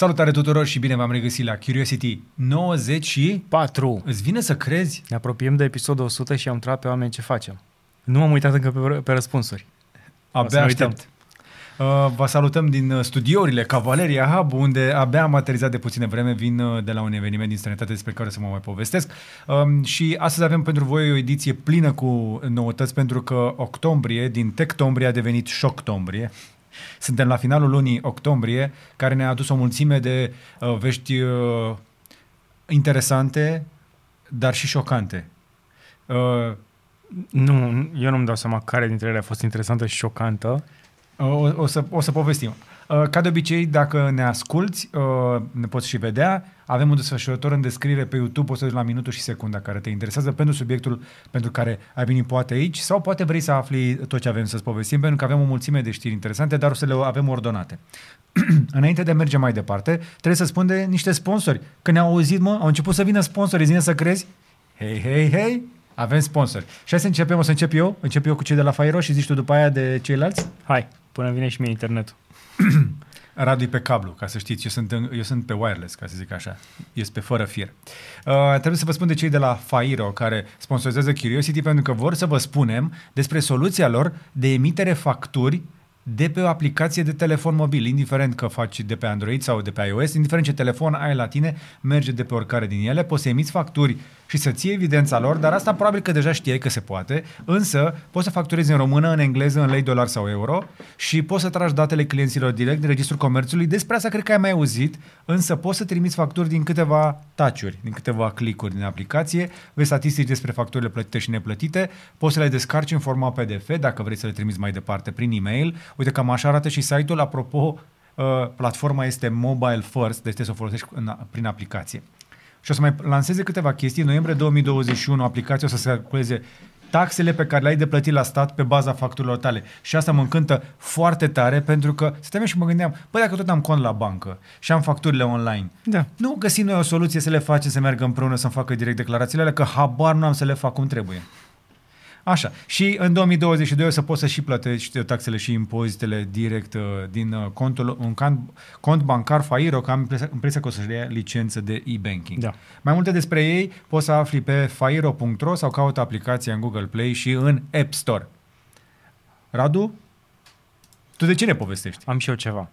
Salutare tuturor și bine v-am regăsit la Curiosity 94. Îți vine să crezi? Ne apropiem de episodul 100 și am întrebat pe oameni ce facem. Nu m-am uitat încă pe, pe răspunsuri. Abia aștept. Uh, vă salutăm din uh, studiourile Cavaleria Hub, unde abia am aterizat de puține vreme, vin uh, de la un eveniment din străinătate despre care o să mă mai povestesc. Um, și astăzi avem pentru voi o ediție plină cu noutăți, pentru că octombrie, din Tectombrie, a devenit Șoctombrie. Suntem la finalul lunii octombrie, care ne-a adus o mulțime de uh, vești uh, interesante, dar și șocante. Uh, nu, eu nu-mi dau seama care dintre ele a fost interesantă și șocantă. O, o, să, o să povestim. Uh, ca de obicei, dacă ne asculți, uh, ne poți și vedea. Avem un desfășurător în descriere pe YouTube, poți să la minutul și secunda care te interesează pentru subiectul pentru care ai venit poate aici sau poate vrei să afli tot ce avem să-ți povestim, pentru că avem o mulțime de știri interesante, dar o să le avem ordonate. Înainte de a merge mai departe, trebuie să spun de niște sponsori. Că ne-au auzit, mă, au început să vină sponsori, zine să crezi? Hei, hei, hei, avem sponsori. Și hai să începem, o să încep eu, încep eu cu cei de la Fairo și zici tu după aia de ceilalți? Hai, până vine și mie internetul. Radu pe cablu, ca să știți. Eu sunt, în, eu sunt pe wireless, ca să zic așa. Este pe fără fir. Uh, trebuie să vă spun de cei de la Fairo, care sponsorizează Curiosity, pentru că vor să vă spunem despre soluția lor de emitere facturi de pe o aplicație de telefon mobil, indiferent că faci de pe Android sau de pe iOS, indiferent ce telefon ai la tine, merge de pe oricare din ele, poți să emiți facturi și să ții evidența lor, dar asta probabil că deja știai că se poate, însă poți să facturezi în română, în engleză, în lei, dolar sau euro și poți să tragi datele clienților direct din Registrul Comerțului. Despre asta cred că ai mai auzit, însă poți să trimiți facturi din câteva taciuri, din câteva clicuri din aplicație, vezi statistici despre facturile plătite și neplătite, poți să le descarci în format PDF dacă vrei să le trimiți mai departe prin e-mail. Uite, cam așa arată și site-ul. Apropo, uh, platforma este mobile first, deci trebuie să o folosești în, prin aplicație și o să mai lanseze câteva chestii. În noiembrie 2021 aplicația o să se calculeze taxele pe care le-ai de plătit la stat pe baza facturilor tale. Și asta mă încântă foarte tare pentru că stăteam și mă gândeam, băi, dacă tot am cont la bancă și am facturile online, da. nu găsim noi o soluție să le facem să meargă împreună să-mi facă direct declarațiile alea, că habar nu am să le fac cum trebuie. Așa. Și în 2022 o să poți să și plătești taxele și impozitele direct uh, din uh, contul, un cont, cont bancar Fairo, că am impresia că o să-și licență de e-banking. Da. Mai multe despre ei poți să afli pe fairo.ro sau caută aplicația în Google Play și în App Store. Radu, tu de ce ne povestești? Am și eu ceva.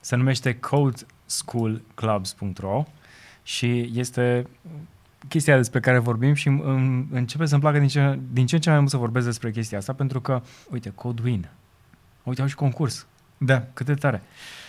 Se numește codeschoolclubs.ro și este chestia despre care vorbim și începe să-mi placă din ce, din ce în ce mai mult să vorbesc despre chestia asta, pentru că, uite, Codewin, uite, au și concurs. Da. Cât de tare. Uh,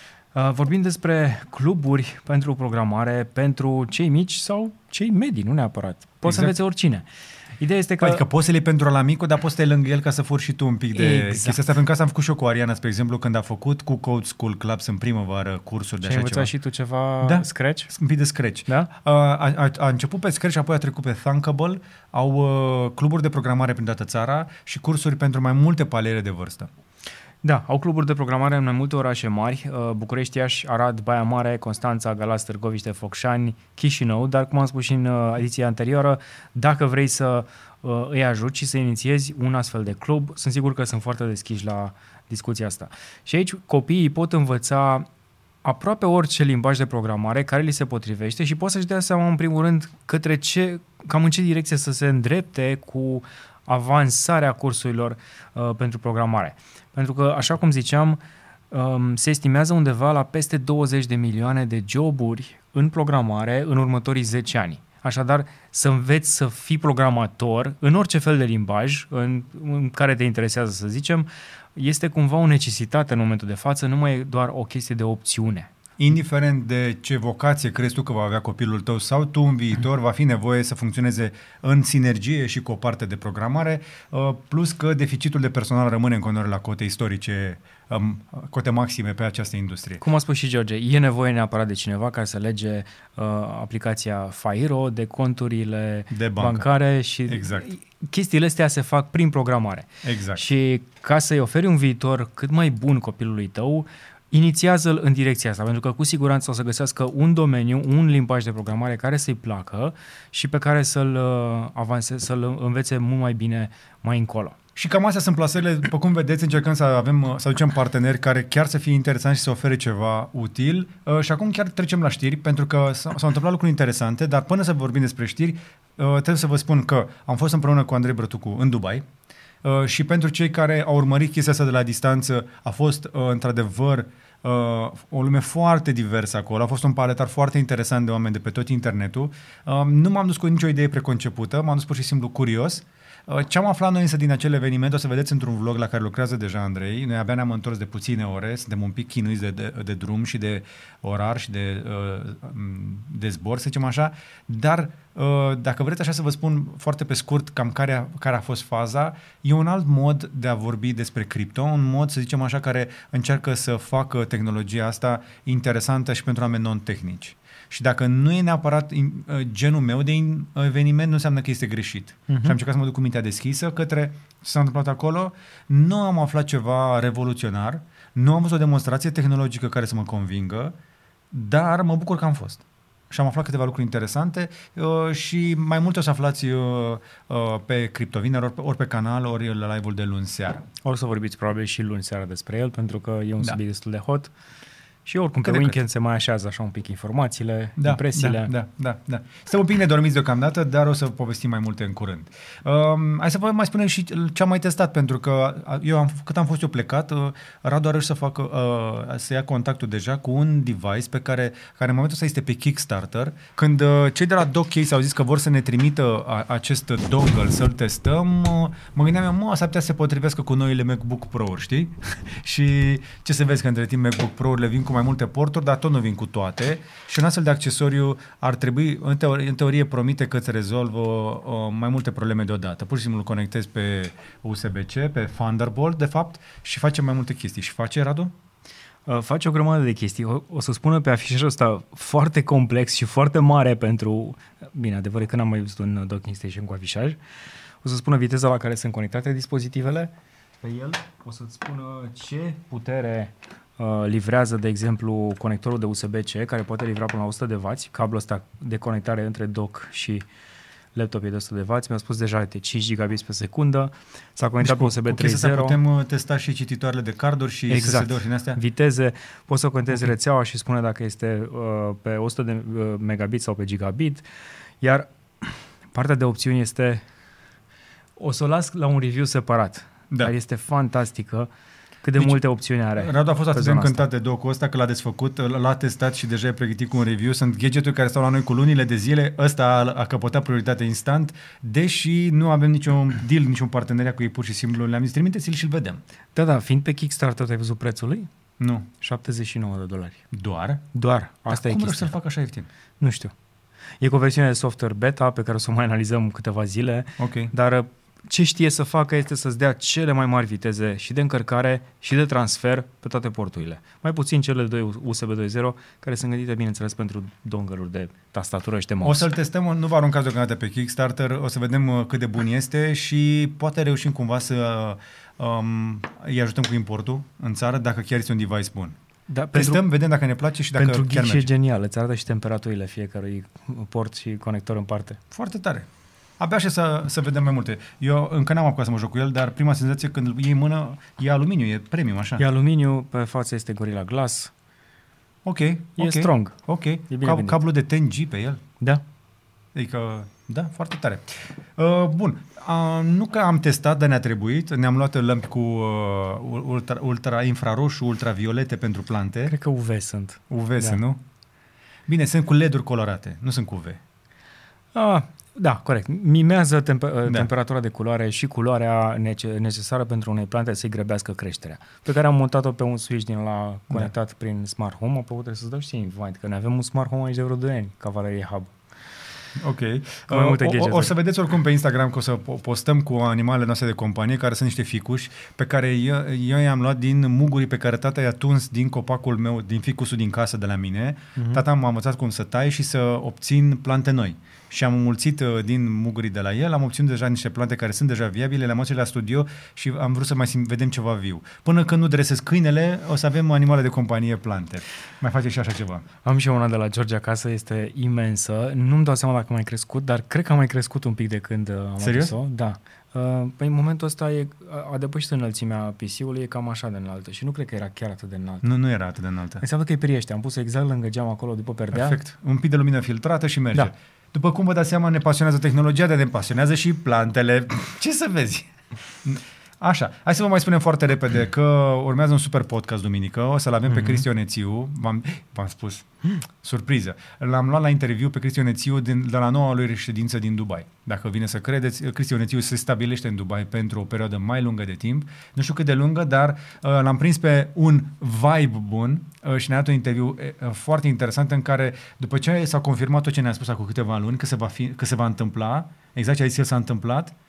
vorbim despre cluburi pentru programare, pentru cei mici sau cei medii, nu neapărat. Poți exact. să învețe oricine. Uh, Ideea este că... Adică poți să le pentru la micul, dar poți să te lăngă el ca să furi și tu un pic de exact. chestia asta. Pentru că asta am făcut și eu cu Ariana, spre exemplu, când a făcut cu Code School Clubs în primăvară cursuri de și așa ceva. și tu ceva da, Scratch? Un pic de Scratch. Da? A, a, a început pe Scratch, apoi a trecut pe Thunkable. Au uh, cluburi de programare prin toată țara și cursuri pentru mai multe paliere de vârstă. Da, au cluburi de programare în mai multe orașe mari, uh, București, Iași, Arad, Baia Mare, Constanța, Galați, Târgoviște, Focșani, Chișinău, dar cum am spus și în uh, ediția anterioară, dacă vrei să uh, îi ajuți și să inițiezi un astfel de club, sunt sigur că sunt foarte deschiși la discuția asta. Și aici copiii pot învăța aproape orice limbaj de programare care li se potrivește și pot să-și dea seama în primul rând către ce, cam în ce direcție să se îndrepte cu avansarea cursurilor uh, pentru programare. Pentru că, așa cum ziceam, um, se estimează undeva la peste 20 de milioane de joburi în programare în următorii 10 ani. Așadar, să înveți să fii programator în orice fel de limbaj în, în care te interesează, să zicem, este cumva o necesitate în momentul de față, nu mai e doar o chestie de opțiune indiferent de ce vocație crezi tu că va avea copilul tău sau tu în viitor, va fi nevoie să funcționeze în sinergie și cu o parte de programare, uh, plus că deficitul de personal rămâne în continuare la cote istorice, um, cote maxime pe această industrie. Cum a spus și George, e nevoie neapărat de cineva care să lege uh, aplicația Fairo, de conturile de bancare și exact. chestiile astea se fac prin programare. Exact. Și ca să-i oferi un viitor cât mai bun copilului tău, inițiază-l în direcția asta, pentru că cu siguranță o să găsească un domeniu, un limbaj de programare care să-i placă și pe care să-l uh, avanseze, să-l învețe mult mai bine mai încolo. Și cam astea sunt plasările, după cum vedeți, încercăm să avem, uh, să aducem parteneri care chiar să fie interesanți și să ofere ceva util. Uh, și acum chiar trecem la știri, pentru că s-au întâmplat lucruri interesante, dar până să vorbim despre știri, trebuie să vă spun că am fost împreună cu Andrei Brătucu în Dubai, Uh, și pentru cei care au urmărit chestia asta de la distanță, a fost uh, într-adevăr uh, o lume foarte diversă acolo. A fost un paletar foarte interesant de oameni de pe tot internetul. Uh, nu m-am dus cu nicio idee preconcepută, m-am dus pur și simplu curios. Uh, ce am aflat noi însă din acel eveniment o să vedeți într-un vlog la care lucrează deja Andrei. Noi abia ne-am întors de puține ore, suntem un pic chinuiți de, de, de drum și de orar și de, uh, de zbor, să zicem așa, dar uh, dacă vreți așa să vă spun foarte pe scurt cam care a, care a fost faza, e un alt mod de a vorbi despre cripto, un mod, să zicem așa, care încearcă să facă tehnologia asta interesantă și pentru oameni non-tehnici. Și dacă nu e neapărat uh, genul meu de eveniment, nu înseamnă că este greșit. Uh-huh. Și am încercat să mă duc cu mintea deschisă către ce s-a întâmplat acolo. Nu am aflat ceva revoluționar, nu am văzut o demonstrație tehnologică care să mă convingă, dar mă bucur că am fost. Și am aflat câteva lucruri interesante uh, și mai multe o să aflați uh, uh, pe Cryptoviner, ori, ori pe canal, ori la live-ul de luni seara. O să vorbiți probabil și luni seara despre el, pentru că e un da. subiect destul de hot. Și oricum, cât pe weekend cât. se mai așează așa un pic informațiile, da, impresiile. Da, da, da, da. Suntem un pic nedormiți deocamdată, dar o să povestim mai multe în curând. Um, hai să vă mai spunem și ce am mai testat, pentru că eu am, cât am fost eu plecat, uh, Radu are să facă, uh, să ia contactul deja cu un device pe care, care în momentul ăsta este pe Kickstarter. Când uh, cei de la DocCase au zis că vor să ne trimită a, acest dongle să-l testăm, uh, mă gândeam eu, mă, s-ar putea să se potrivească cu noile MacBook Pro-uri, știi? și ce să vezi că între timp MacBook Pro-urile vin cu mai multe porturi, dar tot nu vin cu toate și un astfel de accesoriu ar trebui, în teorie, în teorie promite că îți rezolvă uh, mai multe probleme deodată. Pur și simplu îl conectezi pe USB-C, pe Thunderbolt, de fapt, și face mai multe chestii. Și face, Radu? Uh, face o grămadă de chestii. O, o să spună pe afișerul ăsta foarte complex și foarte mare pentru... Bine, adevărat că n-am mai văzut un docking station cu afișaj. O să spună viteza la care sunt conectate dispozitivele pe el. O să-ți spună ce putere Uh, livrează, de exemplu, conectorul de USB-C, care poate livra până la 100 de W, cablul ăsta de conectare între dock și laptop e de 100 de W, mi-a spus deja de 5 gigabits pe secundă, s-a conectat deci, pe USB 3.0. putem uh, testa și cititoarele de carduri și exact. SSD-uri și astea? Viteze, poți să conectezi okay. rețeaua și spune dacă este uh, pe 100 de uh, megabit sau pe gigabit, iar partea de opțiuni este, o să o las la un review separat, da. dar este fantastică cât de deci, multe opțiuni are. Radu a fost atât de încântat de docul ăsta că l-a desfăcut, l-a testat și deja e pregătit cu un review. Sunt gadgeturi care stau la noi cu lunile de zile. Ăsta a, a căpătat prioritate instant, deși nu avem niciun deal, niciun parteneriat cu ei, pur și simplu le-am zis, trimite-ți-l și-l vedem. Da, da, fiind pe Kickstarter, ai văzut prețul lui? Nu. 79 de dolari. Doar? Doar. Asta Dar e cum să-l fac așa ieftin? Nu știu. E cu o versiune de software beta pe care o să o mai analizăm câteva zile, okay. dar ce știe să facă este să-ți dea cele mai mari viteze și de încărcare și de transfer pe toate porturile. Mai puțin cele de USB 2.0, care sunt gândite, bineînțeles, pentru dongle de tastatură și de mouse. O să-l testăm, nu vă aruncați deocamdată pe Kickstarter, o să vedem uh, cât de bun este și poate reușim cumva să um, îi ajutăm cu importul în țară, dacă chiar este un device bun. Da, Testăm, pentru, vedem dacă ne place și dacă pentru chiar merge. e genial, îți arată și temperaturile fiecărui port și conector în parte. Foarte tare. Abia și să, să vedem mai multe. Eu încă n-am apucat să mă joc cu el, dar prima senzație când îl iei în mână e aluminiu, e premium, așa. E aluminiu, pe față este Gorilla Glass. Ok, E okay, strong. Ok. E Cab- cablu de 10G pe el? Da. Adică, da, foarte tare. Uh, bun, uh, nu că am testat, dar ne-a trebuit. Ne-am luat lămpi cu uh, ultra, ultra infraroșu, ultraviolete pentru plante. Cred că UV sunt. UV da. sunt, nu? Bine, sunt cu LED-uri colorate, nu sunt cu UV. Ah, da, corect. Mimează temp- da. temperatura de culoare și culoarea nece- necesară pentru unei plante să-i grăbească creșterea. Pe care am montat-o pe un switch din la conectat da. prin Smart Home. Apoi trebuie să-ți dau și invite, că noi avem un Smart Home aici de vreo 2 ani, Cavalerie Hub. Ok. Cu mai multe Uh, o, o, o gadgeturi. să vedeți oricum pe Instagram că o să po- postăm cu animalele noastre de companie, care sunt niște ficuși, pe care eu, eu i-am luat din mugurii pe care tata i-a tuns din copacul meu, din ficusul din casă de la mine. Mhm. Tata m-a învățat cum să tai și să obțin plante noi. Și am înmulțit uh, din mugurii de la el, am obținut deja niște plante care sunt deja viabile, le-am adus la studio și am vrut să mai sim- vedem ceva viu. Până când nu dresez câinele, o să avem animale de companie plante. Mai face și așa ceva. Am și eu una de la George acasă, este imensă. Nu-mi dau seama dacă a mai crescut, dar cred că a mai crescut un pic de când uh, am Serios? adus-o. Da. Uh, Păi în momentul ăsta e, a- a depășit înălțimea PC-ului, e cam așa de înaltă și nu cred că era chiar atât de înalt. Nu, nu era atât de înaltă. Înseamnă că îi priește. Am pus exact lângă geam acolo după perdea. Perfect. Un pic de lumină filtrată și merge. Da. După cum vă dați seama, ne pasionează tehnologia, dar ne pasionează și plantele. Ce să vezi? Așa, hai să vă mai spunem foarte repede că urmează un super podcast duminică, o să-l avem pe Cristi Onețiu, v-am, v-am spus, surpriză. L-am luat la interviu pe Cristi Onețiu din, de la noua lui reședință din Dubai. Dacă vine să credeți, Cristi Onețiu se stabilește în Dubai pentru o perioadă mai lungă de timp, nu știu cât de lungă, dar uh, l-am prins pe un vibe bun uh, și ne-a dat un interviu uh, foarte interesant în care, după ce s-a confirmat tot ce ne-a spus acum câteva luni, că se va, fi, că se va întâmpla, exact ce a zis el s-a întâmplat, Uh,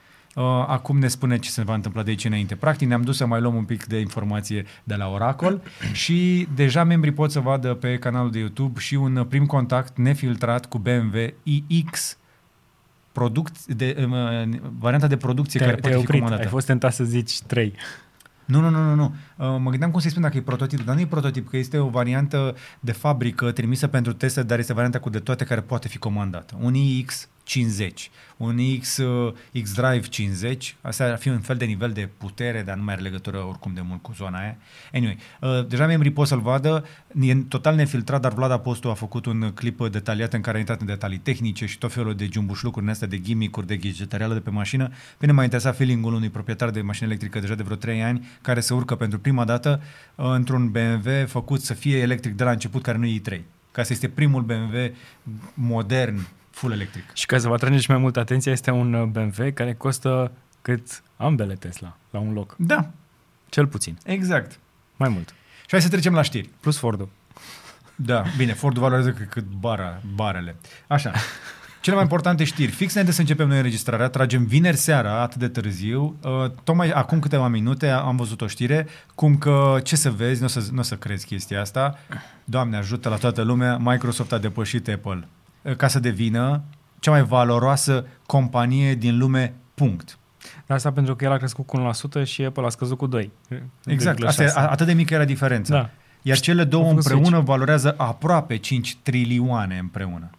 acum ne spune ce se va întâmpla de aici înainte. Practic ne-am dus să mai luăm un pic de informație de la Oracle și deja membrii pot să vadă pe canalul de YouTube și un prim contact nefiltrat cu BMW iX produc- de, uh, varianta de producție Te, care te-ai poate fi oprit, comandată. ai fost tentat să zici 3. Nu, nu, nu, nu. nu. Uh, mă gândeam cum să-i spun dacă e prototip, dar nu e prototip, că este o variantă de fabrică trimisă pentru teste, dar este varianta cu de toate care poate fi comandată. Un iX 50, un X, uh, X-Drive 50, asta ar fi un fel de nivel de putere, dar nu mai are legătură oricum de mult cu zona aia. Anyway, uh, deja membrii pot să-l vadă, e total nefiltrat, dar Vlad Apostu a făcut un clip detaliat în care a intrat în detalii tehnice și tot felul de jumbușlucuri în astea de gimmick-uri, de gadgetarială de pe mașină. Pe mine m-a interesat feeling-ul unui proprietar de mașină electrică deja de vreo 3 ani, care se urcă pentru prima dată uh, într-un BMW făcut să fie electric de la început, care nu e i3. Ca să este primul BMW modern, full electric. Și ca să vă atrage și mai mult atenția, este un uh, BMW care costă cât ambele Tesla la un loc. Da, Cel puțin. exact. Mai mult. Și hai să trecem la știri. Plus Ford-ul. Da, bine, Fordul valorează cât, cât bara, barele. Așa. Cele mai importante știri. Fix înainte să începem noi înregistrarea, tragem vineri seara, atât de târziu. Uh, tocmai acum câteva minute am văzut o știre, cum că, ce să vezi, nu o să, n-o să crezi chestia asta, Doamne ajută la toată lumea, Microsoft a depășit Apple uh, ca să devină cea mai valoroasă companie din lume, punct. Dar asta pentru că el a crescut cu 1% și Apple a scăzut cu 2. Exact, asta e, a- atât de mică era diferența. Da. Iar cele două Au făcut împreună switch. valorează aproape 5 trilioane împreună.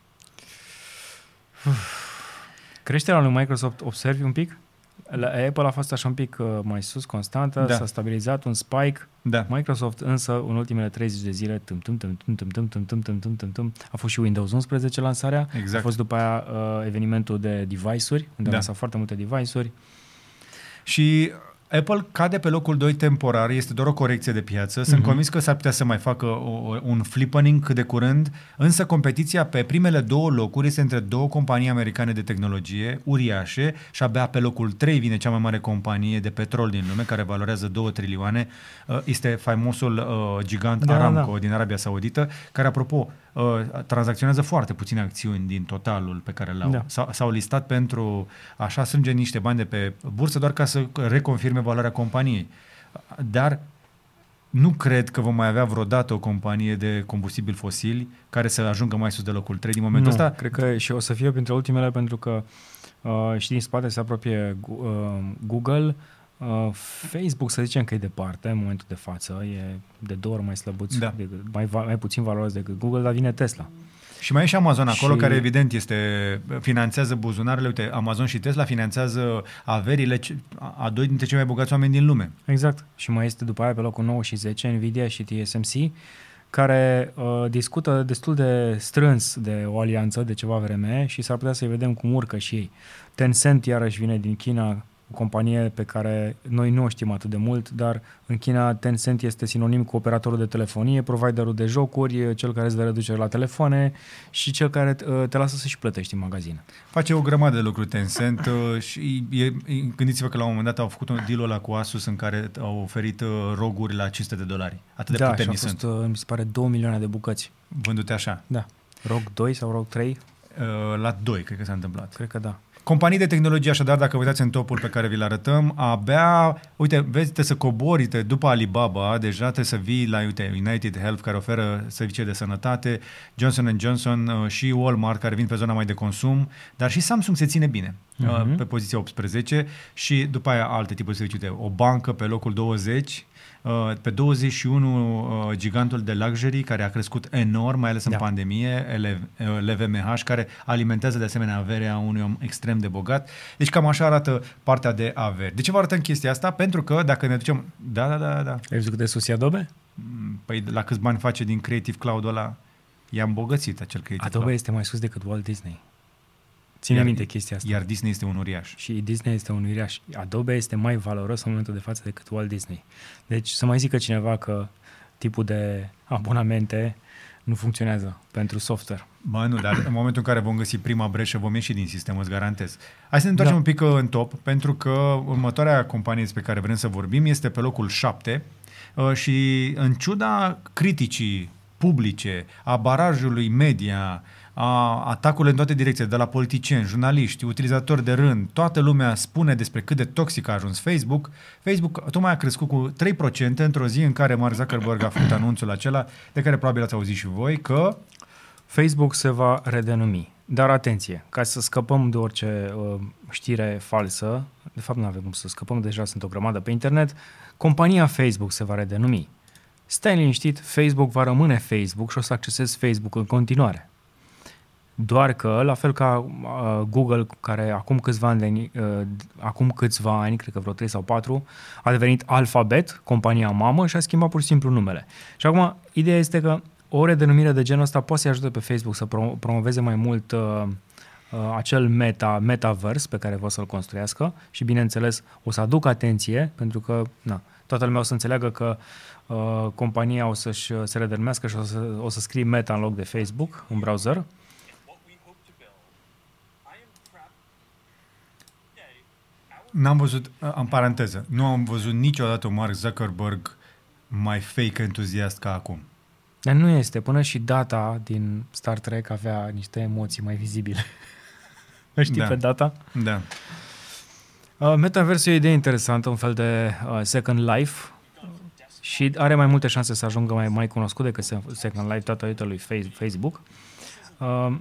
Creșterea lui Microsoft observi un pic? La Apple a fost așa un pic uh, mai sus, constantă, Da. s-a stabilizat un spike. Da. Microsoft însă în ultimele 30 de zile tum, tum, tum, tum, tum, tum, tum, tum, tum, tum, tum, tum, a fost și Windows 11 lansarea, Exact. a fost după aia uh, evenimentul de device-uri, unde Da. au lansat foarte multe device-uri. Și Apple cade pe locul 2 temporar, este doar o corecție de piață. Sunt Mhm. convins că s-ar putea să mai facă o, un flippening cât de curând, însă competiția pe primele două locuri este între două companii americane de tehnologie uriașe și abia pe locul 3 vine cea mai mare companie de petrol din lume, care valorează 2 trilioane. Uh, Este faimosul uh, gigant Da, da, Aramco da. din Arabia Saudită, care, apropo, uh, tranzacționează foarte puține acțiuni din totalul pe care le-au. Da. S-au, s-au listat pentru așa strânge niște bani de pe bursă doar ca să reconfirme valoarea companiei. Dar nu cred că vom mai avea vreodată o companie de combustibili fosili care să ajungă mai sus de locul 3 din momentul nu, ăsta. cred că și o să fie printre ultimele pentru că uh, și din spate se apropie Gu- uh, Google, uh, Facebook să zicem că e departe în momentul de față, e de două ori mai slăbuț, Da. decât, mai, va- mai puțin valoros decât Google, dar vine Tesla. Și mai e și Amazon acolo, Și- care evident este finanțează buzunarele. Uite, Amazon și Tesla finanțează averile ce- a, a doi dintre cei mai bogați oameni din lume. Exact. Și mai este după aia pe locul 9 și 10 Nvidia și TSMC, care uh, discută destul de strâns de o alianță de ceva vreme și s-ar putea să-i vedem cum urcă și ei. Tencent iarăși vine din China, o companie pe care noi nu o știm atât de mult, dar în China Tencent este sinonim cu operatorul de telefonie, providerul de jocuri, cel care îți dă reducere la telefoane și cel care uh, te lasă să-și plătești în magazin. Face o grămadă de lucruri Tencent uh, și e, e- gândiți-vă că la un moment dat au făcut un deal ăla cu Asus în care au oferit uh, roguri la 500 de dolari. Atât de da, și puternici au fost, sunt, uh, mi se pare, 2 milioane de bucăți. vândute așa. Da. ROG 2 sau ROG 3? Uh, la 2, cred că s-a întâmplat. Cred că da. Companii de tehnologie, așadar, dacă uitați în topul pe care vi-l arătăm, abia, uite, vezi, trebuie să cobori te, după Alibaba, deja trebuie să vii la, uite, United Health, care oferă servicii de sănătate, Johnson Johnson uh, și Walmart, care vin pe zona mai de consum, dar și Samsung se ține bine uh-huh. uh, pe poziția 18 și după aia alte tipuri de servicii, uite, o bancă pe locul 20, Uh, pe 21 uh, gigantul de luxury care a crescut enorm, mai ales în da. pandemie, LVMH, uh, care alimentează de asemenea averea unui om extrem de bogat. Deci cam așa arată partea de averi. De ce vă arătăm chestia asta? Pentru că dacă ne ducem... Da, da, da, da. Ai văzut cât de sus e Adobe? Mm, păi la câți bani face din Creative Cloud ăla? I-a îmbogățit acel Creative Adobe Cloud. este mai sus decât Walt Disney. Ține iar, minte chestia asta. Iar Disney este un uriaș. Și Disney este un uriaș. Adobe este mai valoros în momentul de față decât Walt Disney. Deci să mai zică cineva că tipul de abonamente nu funcționează pentru software. Bă, nu, dar în momentul în care vom găsi prima breșă, vom ieși din sistem, îți garantez. Hai să ne întoarcem da. un pic uh, în top, pentru că următoarea companie despre care vrem să vorbim este pe locul 7 uh, și în ciuda criticii publice, a barajului media, a atacurile în toate direcțiile, de la politicieni, jurnaliști, utilizatori de rând, toată lumea spune despre cât de toxic a ajuns Facebook. Facebook tocmai a crescut cu 3% într-o zi în care Mark Zuckerberg a făcut anunțul acela, de care probabil ați auzit și voi, că Facebook se va redenumi. Dar atenție, ca să scăpăm de orice uh, știre falsă, de fapt nu avem cum să scăpăm, deja sunt o grămadă pe internet, compania Facebook se va redenumi. Stai liniștit, Facebook va rămâne Facebook și o să accesezi Facebook în continuare. Doar că, la fel ca uh, Google, care acum câțiva ani, uh, acum câțiva ani, cred că vreo 3 sau 4, a devenit Alphabet, compania mamă, și a schimbat pur și simplu numele. Și acum, ideea este că o redenumire de genul ăsta poate să-i ajute pe Facebook să pro- promoveze mai mult uh, uh, acel meta, metaverse pe care vor să-l construiască și, bineînțeles, o să aduc atenție, pentru că na, toată lumea o să înțeleagă că uh, compania o să-și se redenumească și o să, o să scrie meta în loc de Facebook în browser N-am văzut, în paranteză, nu am văzut niciodată un Mark Zuckerberg mai fake entuziast ca acum. Dar nu este, până și data din Star Trek avea niște emoții mai vizibile. Știi da. pe data? Da. Uh, Metaversul e o idee interesantă, un fel de uh, Second Life și are mai multe șanse să ajungă mai, mai cunoscut decât Second Life datorită lui Facebook. Uh,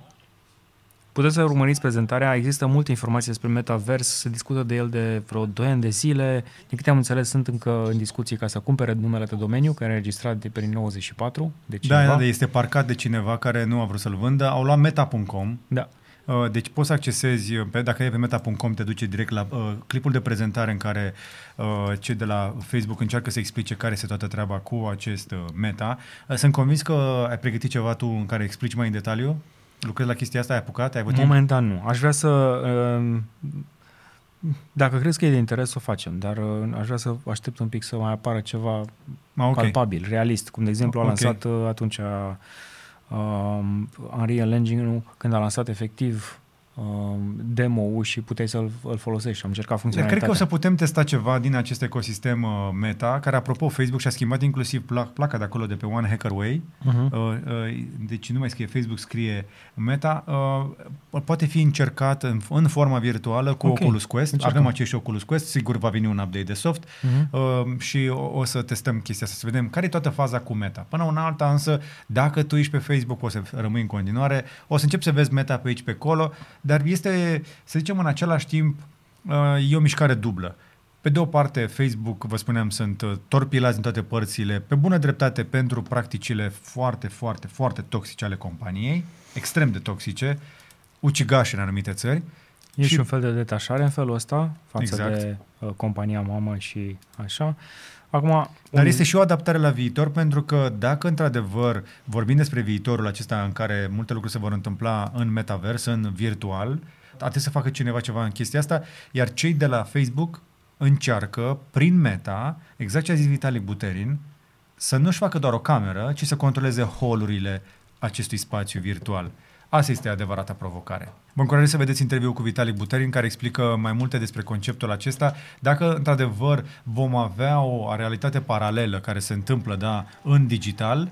Puteți să urmăriți prezentarea, există multe informații despre metavers, se discută de el de vreo 2 ani de zile. Din câte am înțeles, sunt încă în discuții ca să cumpere numele de domeniu, care e înregistrat de pe 94 de da, cineva. Da, da, este parcat de cineva care nu a vrut să-l vândă. Au luat meta.com. Da. Uh, deci poți să accesezi, uh, pe, dacă e pe meta.com, te duce direct la uh, clipul de prezentare în care uh, cei de la Facebook încearcă să explice care este toată treaba cu acest uh, meta. Uh, sunt convins că ai pregătit ceva tu în care explici mai în detaliu? Lucrezi la chestia asta? Ai apucat? Ai avut Momentan nu. Aș vrea să... Uh, dacă crezi că e de interes, o facem, dar uh, aș vrea să aștept un pic să mai apară ceva ah, okay. palpabil, realist, cum de exemplu a lansat okay. atunci uh, Unreal Engine când a lansat efectiv Um, demo-ul și puteai să-l îl folosești. Am încercat funcționalitatea. Cred că o să putem testa ceva din acest ecosistem uh, Meta, care, apropo, Facebook și-a schimbat inclusiv placa de acolo de pe One Hacker Way. Uh-huh. Uh, uh, deci nu mai scrie Facebook, scrie Meta. Uh, poate fi încercat în, în forma virtuală cu okay. Oculus Quest. Încercăm. Avem acești Oculus Quest, sigur va veni un update de soft uh-huh. uh, și o, o să testăm chestia asta, să vedem care e toată faza cu Meta. Până una alta, însă, dacă tu ești pe Facebook, o să rămâi în continuare, o să începi să vezi Meta pe aici, pe acolo, dar este, să zicem, în același timp, uh, e o mișcare dublă. Pe de o parte, Facebook, vă spuneam, sunt uh, torpilați în toate părțile, pe bună dreptate pentru practicile foarte, foarte, foarte toxice ale companiei, extrem de toxice, ucigașe în anumite țări. E și, și un fel de detașare în felul ăsta față exact. de uh, compania mamă și așa. Acum, Dar un... este și o adaptare la viitor, pentru că dacă într-adevăr vorbim despre viitorul acesta în care multe lucruri se vor întâmpla în metavers, în virtual, trebuie să facă cineva ceva în chestia asta, iar cei de la Facebook încearcă, prin meta, exact ce a zis Vitalik Buterin, să nu-și facă doar o cameră, ci să controleze holurile acestui spațiu virtual. Asta este adevărata provocare. Vă încurajez să vedeți interviul cu Vitali Buterin, care explică mai multe despre conceptul acesta. Dacă, într-adevăr, vom avea o realitate paralelă care se întâmplă da, în digital,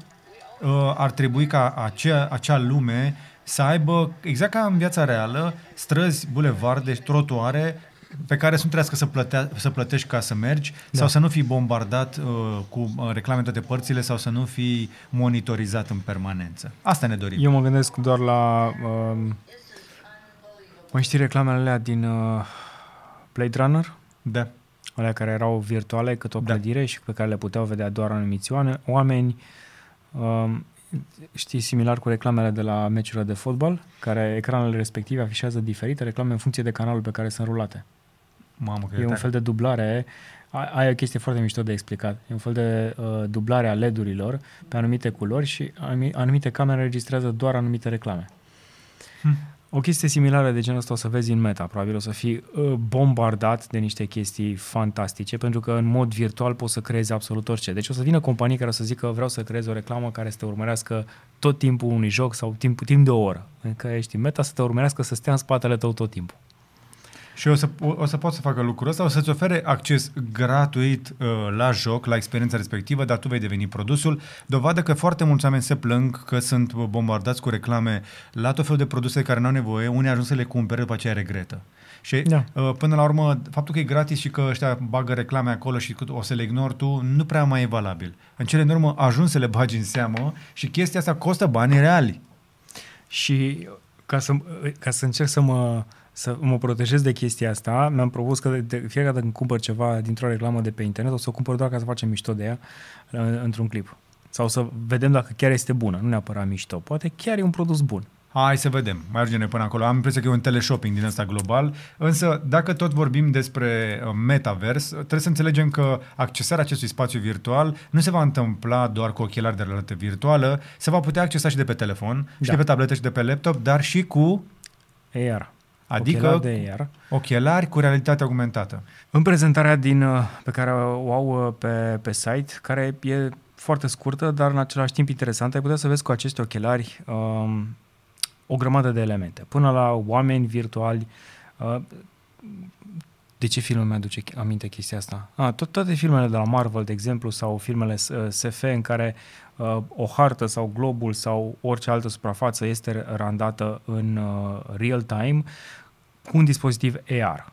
uh, ar trebui ca acea, acea lume să aibă, exact ca în viața reală, străzi, bulevarde, trotuare pe care să nu trebuiască să, plătea, să plătești ca să mergi da. sau să nu fii bombardat uh, cu uh, reclame în toate părțile sau să nu fii monitorizat în permanență. Asta ne dorim. Eu mă gândesc doar la... Uh, mai știi reclamele alea din uh, Blade Runner? Da. Alea care erau virtuale cât o clădire da. și pe care le puteau vedea doar anumiți oameni. Uh, știi, similar cu reclamele de la meciurile de fotbal, care ecranele respective afișează diferite reclame în funcție de canalul pe care sunt rulate. Mamă, e un fel de dublare. Ai o chestie foarte mișto de explicat. E un fel de uh, dublare a LED-urilor pe anumite culori și anumite camere registrează doar anumite reclame. Hm. O chestie similară de genul ăsta o să vezi în meta. Probabil o să fii uh, bombardat de niște chestii fantastice, pentru că în mod virtual poți să creezi absolut orice. Deci o să vină companii care o să zică vreau să creez o reclamă care să te urmărească tot timpul unui joc sau timp, timp de o oră. În care ești în meta să te urmărească să stea în spatele tău tot timpul. Și o să, o, o să pot să facă lucrul ăsta, o să-ți ofere acces gratuit uh, la joc, la experiența respectivă, dar tu vei deveni produsul. Dovadă că foarte mulți oameni se plâng că sunt bombardați cu reclame la tot felul de produse care nu au nevoie, unii ajung să le cumpere, după aceea regretă. Și da. uh, până la urmă, faptul că e gratis și că ăștia bagă reclame acolo și o să le ignori tu, nu prea mai e valabil. În cele din urmă ajungi să le bagi în seamă și chestia asta costă bani reali. Și ca să, ca să încerc să mă să mă protejez de chestia asta, mi-am propus că de fiecare dată când cumpăr ceva dintr-o reclamă de pe internet, o să o cumpăr doar ca să facem mișto de ea într-un clip. Sau să vedem dacă chiar este bună, nu neapărat mișto. Poate chiar e un produs bun. Hai să vedem, mai ajungem până acolo. Am impresia că e un teleshopping din ăsta global, însă dacă tot vorbim despre uh, metavers, trebuie să înțelegem că accesarea acestui spațiu virtual nu se va întâmpla doar cu ochelari de realitate virtuală, se va putea accesa și de pe telefon, da. și de pe tabletă și de pe laptop, dar și cu AR. Adică ochelari, de AR. ochelari cu realitate augmentată. În prezentarea din, uh, pe care o au uh, pe, pe site, care e foarte scurtă, dar în același timp interesantă, ai putea să vezi cu aceste ochelari um, o grămadă de elemente. Până la oameni virtuali. Uh, de ce filme mi-aduce aminte chestia asta? Ah, tot, toate filmele de la Marvel, de exemplu, sau filmele SF în care uh, o hartă sau globul sau orice altă suprafață este randată în uh, real time cu un dispozitiv AR.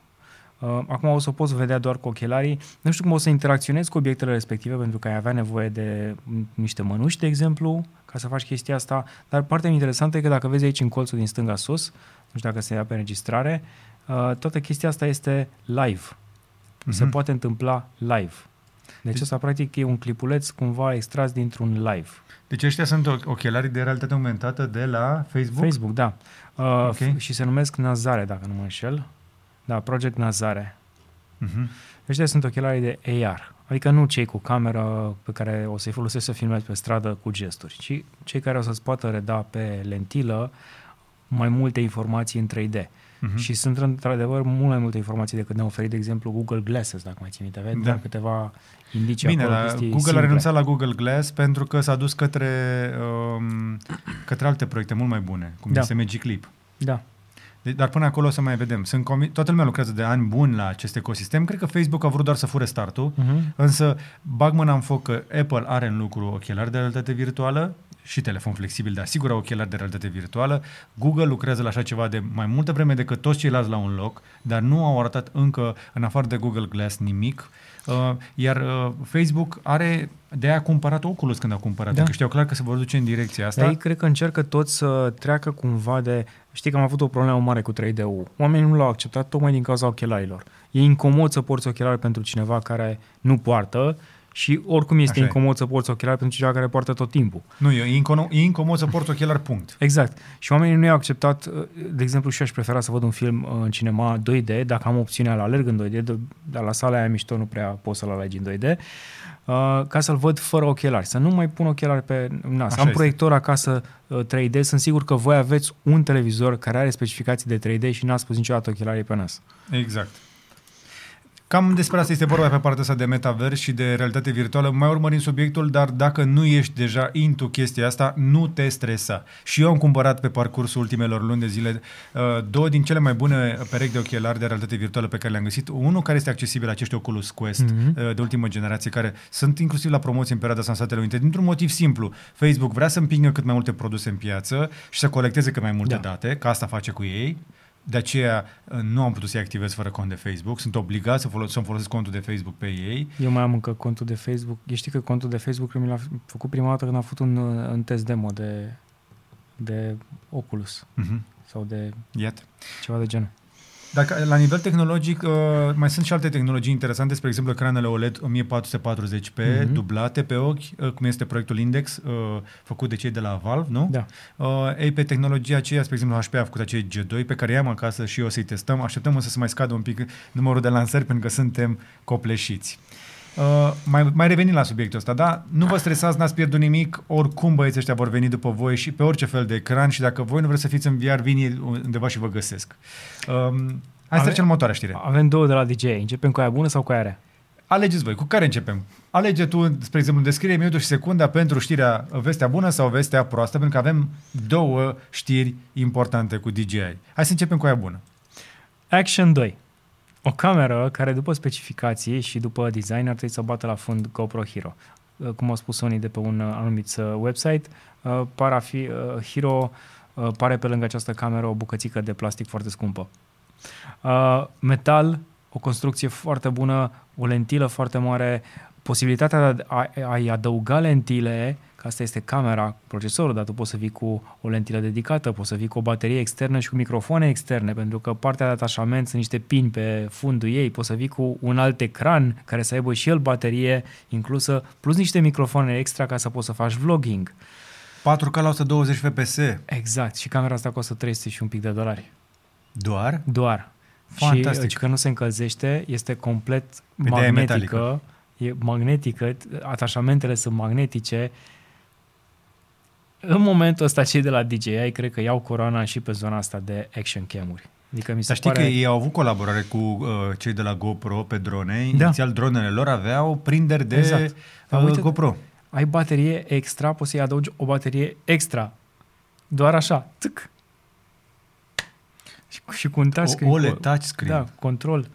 Uh, acum o să o poți vedea doar cu ochelarii. Nu știu cum o să interacționezi cu obiectele respective, pentru că ai avea nevoie de niște mănuși, de exemplu, ca să faci chestia asta. Dar partea interesantă e că dacă vezi aici în colțul din stânga sus, nu știu dacă se ia pe înregistrare, uh, toată chestia asta este live. Mm-hmm. Se poate întâmpla live. Deci asta practic e un clipuleț cumva extras dintr-un live. Deci ăștia sunt ochelari de realitate aumentată de la Facebook? Facebook, da. Uh, okay. Și se numesc Nazare, dacă nu mă înșel. Da, Project Nazare. Uh-huh. Ăștia sunt ochelari de AR. Adică nu cei cu cameră pe care o să-i folosești să filmezi pe stradă cu gesturi, ci cei care o să-ți poată reda pe lentilă mai multe informații în 3D. Uh-huh. Mhm. Și sunt într-adevăr mult mai multe informații decât ne-a oferit, de exemplu, Google Glasses, dacă mai ții minte. Aveți da. câteva indicii Bine, acolo, Google simple. a renunțat la Google Glass pentru că s-a dus către, um, către alte proiecte mult mai bune, cum da. este Magic Leap. Da. De, dar până acolo o să mai vedem. Sunt comi- toată lumea lucrează de ani buni la acest ecosistem. Cred că Facebook a vrut doar să fure startul, uh-huh. însă bag mâna în foc că Apple are în lucru ochelari de realitate virtuală și telefon flexibil, dar sigur au ochelari de realitate virtuală. Google lucrează la așa ceva de mai multă vreme decât toți ceilalți la un loc, dar nu au arătat încă, în afară de Google Glass, nimic. Uh, iar uh, Facebook are de a cumpărat Oculus când a cumpărat, da. că știau clar că se vor duce în direcția asta. Dar ei cred că încercă tot să treacă cumva de... Știi că am avut o problemă mare cu 3D-ul. Oamenii nu l-au acceptat tocmai din cauza ochelarilor. E incomod să porți ochelari pentru cineva care nu poartă și oricum este Așa incomod e. să porți ochelari pentru cineva care poartă tot timpul. Nu, e, incomod, e incomod să porți ochelari, punct. Exact. Și oamenii nu i-au acceptat, de exemplu, și aș prefera să văd un film în cinema 2D, dacă am opțiunea la alerg în 2D, dar la sala aia mișto nu prea poți să-l alegi în 2D, uh, ca să-l văd fără ochelari, să nu mai pun ochelari pe nas. Așa am este. proiector acasă 3D, uh, sunt sigur că voi aveți un televizor care are specificații de 3D și n-ați pus niciodată ochelarii pe nas. Exact. Cam despre asta este vorba pe partea asta de metavers și de realitate virtuală. Mai urmărim subiectul, dar dacă nu ești deja into chestia asta, nu te stresa. Și eu am cumpărat pe parcursul ultimelor luni de zile uh, două din cele mai bune perechi de ochelari de realitate virtuală pe care le-am găsit. Unul care este accesibil, acești Oculus Quest mm-hmm. uh, de ultimă generație, care sunt inclusiv la promoție în perioada asta în Statele Unite, dintr-un motiv simplu. Facebook vrea să împingă cât mai multe produse în piață și să colecteze cât mai multe da. date, că asta face cu ei. De aceea uh, nu am putut să-i activez fără cont de Facebook. Sunt obligat să, folos- să-mi folosesc contul de Facebook pe ei. Eu mai am încă contul de Facebook. Eu știi că contul de Facebook mi l-a făcut prima dată când am făcut un, un test demo de, de Oculus Uh-huh. sau de Iată. ceva de genul. Dacă la nivel tehnologic uh, mai sunt și alte tehnologii interesante, spre exemplu ecranele OLED 1440p Mhm. dublate pe ochi, uh, cum este proiectul Index uh, făcut de cei de la Valve, nu? Da. Uh, ei, pe tehnologia aceea, spre exemplu, HP a făcut acei G2 pe care i-am acasă și o să-i testăm. Așteptăm însă să mai scadă un pic numărul de lansări pentru că suntem copleșiți. Uh, mai, mai revenim la subiectul ăsta, da? Nu vă stresați, n-ați pierdut nimic, oricum băieții ăștia vor veni după voi și pe orice fel de ecran și dacă voi nu vreți să fiți în VR, vin ei undeva și vă găsesc. Um, hai să Ave- trecem la următoarea știre. Avem două de la DJ. Începem cu aia bună sau cu aia rea? Alegeți voi, cu care începem? Alege tu, spre exemplu, descrie minutul și secunda pentru știrea vestea bună sau vestea proastă, pentru că avem două știri importante cu DJI. Hai să începem cu aia bună. Action 2. O cameră care după specificații și după design ar trebui să bată la fund GoPro Hero. Uh, Cum au spus unii de pe un uh, anumit uh, website, uh, para fi, uh, Hero uh, pare pe lângă această cameră o bucățică de plastic foarte scumpă. Uh, Metal, o construcție foarte bună, o lentilă foarte mare, posibilitatea de a, a-i adăuga lentile, că asta este camera, procesorul, dar tu poți să vii cu o lentilă dedicată, poți să vii cu o baterie externă și cu microfoane externe, pentru că partea de atașament sunt niște pini pe fundul ei, poți să vii cu un alt ecran care să aibă și el baterie inclusă, plus niște microfoane extra ca să poți să faci vlogging. 4K la 120 fps. Exact, și camera asta costă 300 și un pic de dolari. Doar? Doar. Fantastic. Și că nu se încălzește, este complet Pe de-aia e magnetică, e magnetică, atașamentele sunt magnetice. În momentul ăsta cei de la DJI cred că iau coroana și pe zona asta de action cam-uri. Adică mi se Dar știi pare... că ei au avut colaborare cu uh, cei de la GoPro pe drone. Da. Inițial dronele lor aveau prinderi de Exact. Dar uh, uite- GoPro. Ai baterie extra, poți să-i adaugi o baterie extra. Doar așa, țâc. Și, și cu un touchscreen. O- OLED cu- touchscreen. Da, control.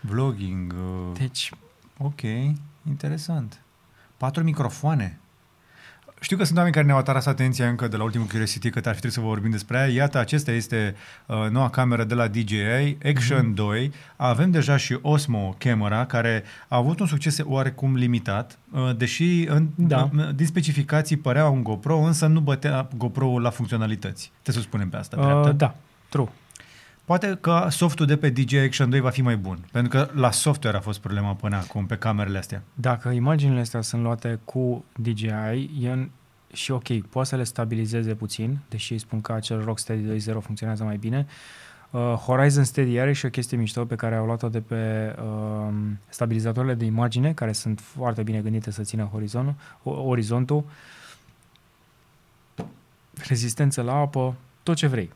Vlogging. Uh, Deci, Ok, interesant. Patru microfoane. Știu că sunt oameni care ne-au atras atenția încă de la ultimul Curiosity că ar fi trebuit să vă vorbim despre ea. Iată, acesta este uh, noua cameră de la DJI, Action Mhm. 2. Avem deja și Osmo camera, care a avut un succes oarecum limitat, uh, deși în, Da. uh, din specificații părea un GoPro, însă nu bătea GoPro-ul la funcționalități. Trebuie să spunem pe asta, dreaptă. uh, da, true. Poate că softul de pe DJI Action 2 va fi mai bun, pentru că la software a fost problema până acum pe camerele astea. Dacă imaginile astea sunt luate cu DJI, e în, și ok, poate să le stabilizeze puțin, deși îi spun că acel Rocksteady 2.0 funcționează mai bine. Uh, Horizon Steady are și o chestie mișto pe care au luat-o de pe uh, stabilizatoarele de imagine, care sunt foarte bine gândite să țină horizontul, o- orizontul, rezistență la apă, tot ce vrei.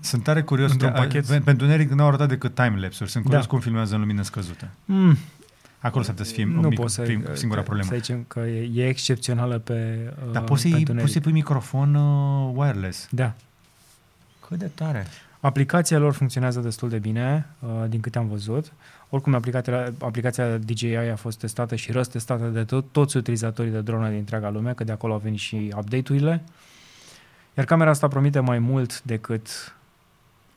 Sunt tare curios. Într-un de- pachet. pe- Pentru Neric n-au arătat decât timelapse-uri. Sunt curios Da. cum filmează în lumină scăzută. Mm, Acolo s-ar putea să fie nu o mică, pot să, prim, singura problemă. Să zicem că e, e excepțională pe uh, Dar poți să-i, pe poți întuneric. să-i pui microfon uh, wireless. Da. Cât de tare. Aplicația lor funcționează destul de bine, uh, din câte am văzut. Oricum, aplicația, aplicația DJI a fost testată și răstestată de tot, toți utilizatorii de drone din întreaga lume, că de acolo au venit și update-urile. Iar camera asta promite mai mult decât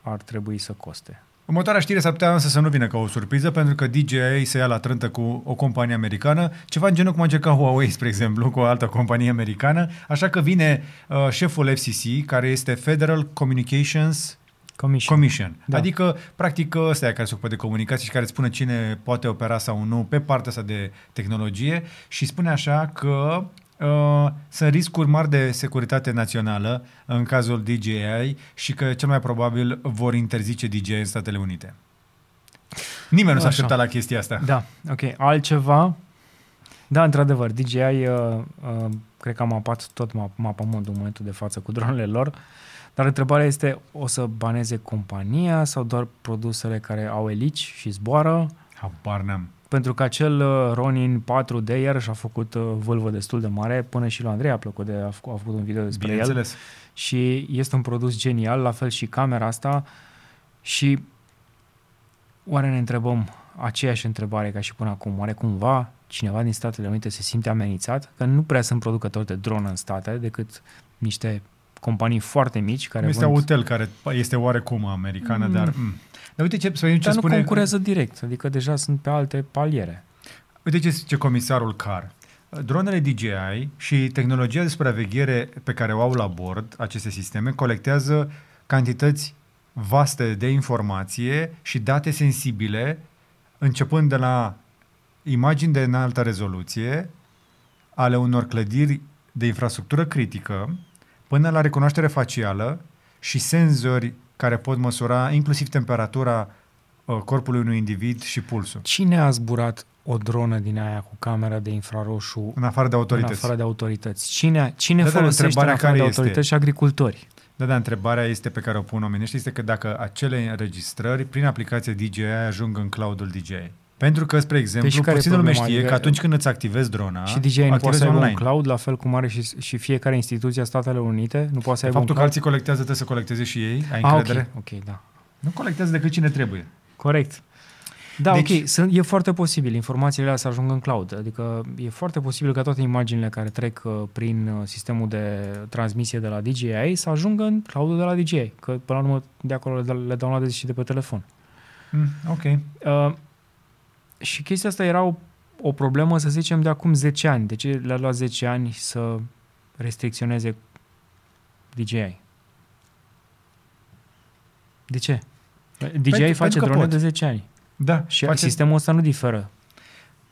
ar trebui să coste. Următoarea știre s-ar putea însă să nu vină ca o surpriză, pentru că DJI se ia la trântă cu o companie americană, ceva în genul cum a încercat Huawei, spre exemplu, cu o altă companie americană, așa că vine uh, șeful FCC, care este Federal Communications Commission. Commission. Da. Da. Adică, practic, ăsta e care se ocupă de comunicații și care îți spune cine poate opera sau nu pe partea asta de tehnologie și spune așa că uh, sunt riscuri mari de securitate națională în cazul DJI și că cel mai probabil vor interzice DJI în Statele Unite. Nimeni nu s-a Așa. așteptat la chestia asta. Da, ok. Altceva? Da, într-adevăr, DJI uh, uh, cred că am mapat tot map, mapamondul în momentul de față cu dronele lor, dar întrebarea este, o să baneze compania sau doar produsele care au elici și zboară? Habar n-am. Pentru că acel uh, Ronin 4D iarăși a făcut uh, vâlvă destul de mare, până și lui Andrei a plăcut de a făcut, a făcut un video despre el. Bineînțeles. Și este un produs genial, la fel și camera asta. Și oare ne întrebăm aceeași întrebare ca și până acum, oare cumva cineva din Statele Unite se simte amenințat? Că nu prea sunt producători de dronă în state, decât niște companii foarte mici care Este vând... Autel, care este oarecum americană, Mm. dar... Mm. Dar uite ce, să vedem ce Dar nu spune... concurează direct, adică deja sunt pe alte paliere. Uite ce zice comisarul Carr. Dronele DJI și tehnologia de supraveghere pe care o au la bord, aceste sisteme, colectează cantități vaste de informație și date sensibile, începând de la imagini de înaltă rezoluție ale unor clădiri de infrastructură critică, până la recunoaștere facială și senzori care pot măsura inclusiv temperatura uh, corpului unui individ și pulsul. Cine a zburat o dronă din aia cu camera de infraroșu În afară de autorități. în afară de autorități? Cine, cine Da, da, folosește în întrebarea afară de care este? autorități și agricultori? Da, da, întrebarea este pe care o pun omenești este că dacă acele înregistrări prin aplicația DJI ajung în cloudul DJI. Pentru că, spre exemplu, Deci care e puțin lume problema? știe Adică- că atunci când îți activezi drona, și DJI nu poate activezi să aibă online. un cloud la fel cum are și, și fiecare instituție a Statele Unite? Nu poate să aibă Faptul un că cloud? alții colectează trebuie să colecteze și ei, ai ah, încredere? ok, ok, da. Nu colectează decât cine trebuie. Corect. Da, Deci- ok, sunt, e foarte posibil informațiile alea să ajungă în cloud. Adică e foarte posibil ca toate imaginile care trec uh, prin uh, sistemul de transmisie de la DJI să ajungă în cloudul de la DJI. Că până la urmă de acolo le, le downloadezi și de pe telefon. Mm, ok. Uh, și chestia asta era o, o problemă, să zicem, de acum 10 ani. De ce le-a luat 10 ani să restricționeze DJI? De ce? DJI Pentru- face pentru că drone pot. de 10 ani. Da, Și face- sistemul ăsta nu diferă.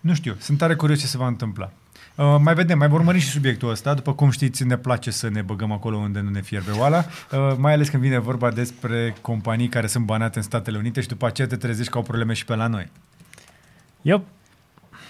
Nu știu, sunt tare curios ce se va întâmpla. Uh, mai vedem, mai vom urmări și subiectul ăsta. După cum știți, ne place să ne băgăm acolo unde nu ne fierbe oala, uh, mai ales când vine vorba despre companii care sunt banate în Statele Unite și după aceea te trezești că au probleme și pe la noi. Yep.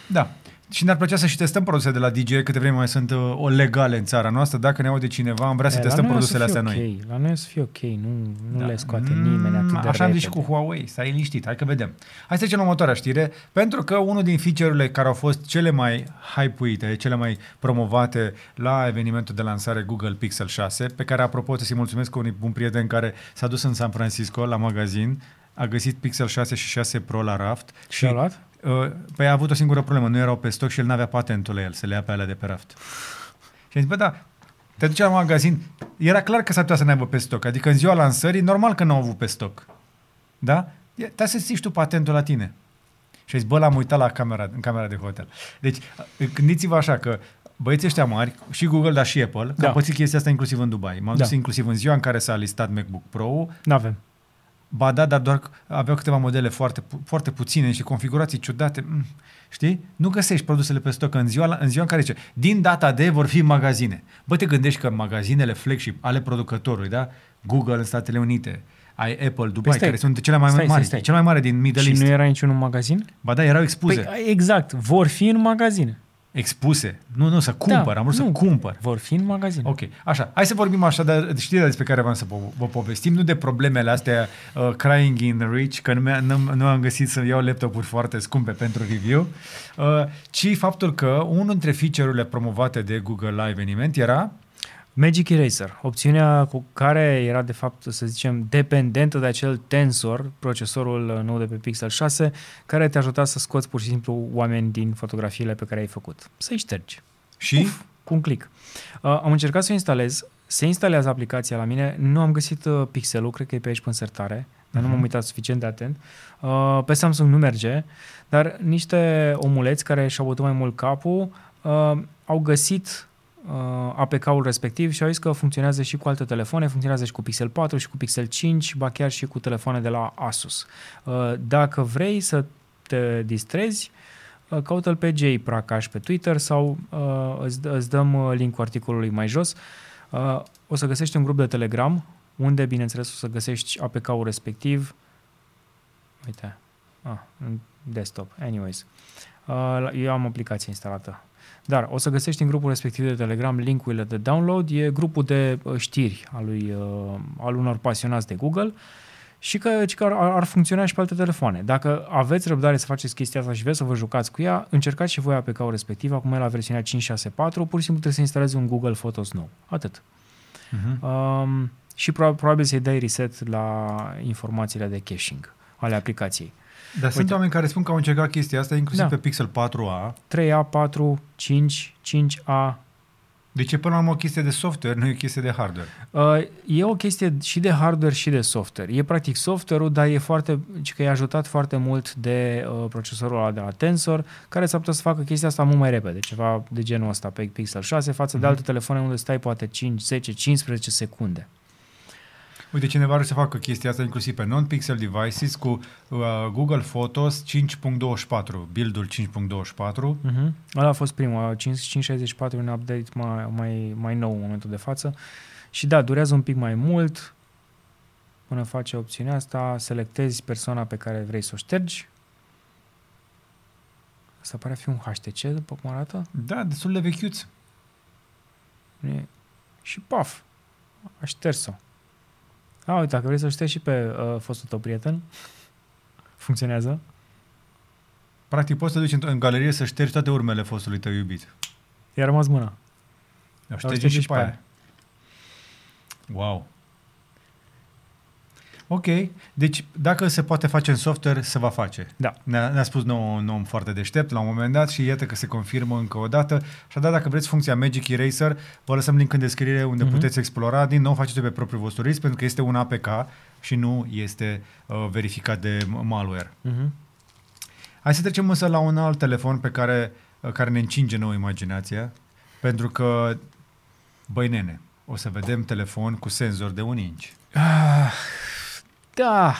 Da. Și ne-ar plăcea să și testăm produse de la DJ, câte vreme mai sunt uh, o legale în țara noastră. Dacă ne aude cineva, am vrea să E, testăm la noi o să produsele fie astea ok. noi. La noi o să fie ok, nu, nu Da. le scoate nimeni atât de Așa am repede. zis și cu Huawei, stai liniștit, hai că vedem. Hai să trecem la următoarea știre, pentru că unul din feature-urile care au fost cele mai hype-uite, cele mai promovate la evenimentul de lansare Google Pixel 6, pe care, apropo, trebuie să-i mulțumesc unui un prieten care s-a dus în San Francisco la magazin, a găsit Pixel 6 și 6 Pro la raft Și a luat? Uh, Păi a avut o singură problemă, nu erau pe stoc și el n-avea patentul la el, să le ia pe alea de pe raft. Și am zis, bă, da, te duci la magazin, era clar că s-ar putea să n-aibă pe stoc, adică în ziua lansării, normal că n-au avut pe stoc. Da? E- Trebuie să ții tu patentul la tine. Și ai zis, bă, l-am uitat la camera, în camera de hotel. Deci, uh, gândiți-vă așa că băieții ăștia mari, și Google, dar și Apple, da. Da. au pățit chestia asta inclusiv în Dubai. M-am Da. dus inclusiv în ziua în care s-a listat MacBook Pro, N-avem. Ba da, dar doar că aveau câteva modele foarte, pu- foarte puține și configurații ciudate. Mm, Știi? Nu găsești produsele pe stoc în ziua, la- în ziua în care zice, din data de vor fi în magazine. Bă, te gândești că magazinele flagship ale producătorului, da? Google în Statele Unite, ai Apple, Dubai, Păi stai. care sunt cele mai Stai, mari, stai, stai. cel mai mare din Middle Și East. nu era niciun magazin? Ba da, erau expuse. Păi, exact, vor fi în magazine. Expuse. Nu, nu, să cumpăr, am vrut Da, nu, să cumpăr. Vor fi în magazine. Ok, așa. Hai să vorbim așa de știrea despre care vreau să po- vă povestim, nu de problemele astea uh, crying in rich, că nu, mi-a- nu, nu am găsit să iau laptopuri foarte scumpe pentru review, uh, ci faptul că unul dintre feature-urile promovate de Google la eveniment era Magic Eraser, opțiunea cu care era de fapt, să zicem, dependentă de acel Tensor, procesorul nou de pe Pixel 6, care te ajuta să scoți pur și simplu oameni din fotografiile pe care ai făcut. Să-i ștergi. și Uf, cu un click. Uh, am încercat să o instalez, se instalează aplicația la mine, nu am găsit uh, pixelul, cred că e pe aici pe sertare, dar nu m-am Mhm. uitat suficient de atent. Uh, pe Samsung nu merge, dar niște omuleți care și-au bătut mai mult capul uh, au găsit uh, APK-ul respectiv și au zis că funcționează și cu alte telefoane, funcționează și cu Pixel 4 și cu Pixel 5, ba chiar și cu telefoane de la Asus. Uh, dacă vrei să te distrezi, uh, caută-l pe Jay Prakash pe Twitter sau uh, îți, dă- îți dăm uh, linkul articolului mai jos. Uh, o să găsești un grup de Telegram unde, bineînțeles, o să găsești APK-ul respectiv. Uite, ah, în desktop, anyways. Uh, eu am aplicația instalată. Dar o să găsești în grupul respectiv de Telegram linkurile de download. E grupul de uh, știri al, lui, uh, al unor pasionați de Google și că, și că ar, ar funcționa și pe alte telefoane. Dacă aveți răbdare să faceți chestia asta și vreți să vă jucați cu ea, încercați și voi APK-ul respectiv. Acum e la versiunea 564, pur și simplu trebuie să instalezi un Google Photos nou. Atât. Uh-huh. Um, și probabil, probabil să-i dai reset la informațiile de caching ale aplicației. Dar sunt oameni care spun că au încercat chestia asta inclusiv Da. pe Pixel 4a. 3A, 4, 5, 5A. Deci e până la urmă o chestie de software, nu e o chestie de hardware. Uh, e o chestie și de hardware și de software. E practic software-ul, dar e foarte, ci că e ajutat foarte mult de uh, procesorul ăla de la Tensor, care s-ar putea să facă chestia asta mult mai repede, ceva de genul ăsta pe Pixel 6, față de Mhm. alte telefoane unde stai poate 5, 10, 15 secunde. Uite, cineva are să facă chestia asta inclusiv pe non-pixel devices cu uh, Google Photos 5.24, build-ul 5.24. Uh-huh. Ăla a fost primul, 5, 564 un update mai, mai, mai nou în momentul de față. Și da, durează un pic mai mult până face opțiunea asta, selectezi persoana pe care vrei să o ștergi. Asta pare a fi un HTC, după cum arată. Da, destul de vechiuț. E- Și paf, a șters-o. A, uite, dacă vrei să o ștergi și pe uh, fostul tău prieten, funcționează. Practic poți să te duci în, în galerie să ștergi toate urmele fostului tău iubit. I-a rămas mâna. O O ștergi ștergi și pe aia. Wow. Ok, deci dacă se poate face în software, se va face. Da. Ne-a, ne-a spus nou, un om foarte deștept la un moment dat și iată că se confirmă încă o dată. Așadar, dacă vreți funcția Magic Eraser, vă lăsăm link în descriere unde Mhm. puteți explora. Din nou, faceți pe propriul vostru risc, pentru că este un APK și nu este uh, verificat de malware. Uh-huh. Hai să trecem însă la un alt telefon pe care, uh, care ne încinge nouă imaginația, pentru că, băi nene, o să vedem telefon cu senzor de un inch. Ah, da.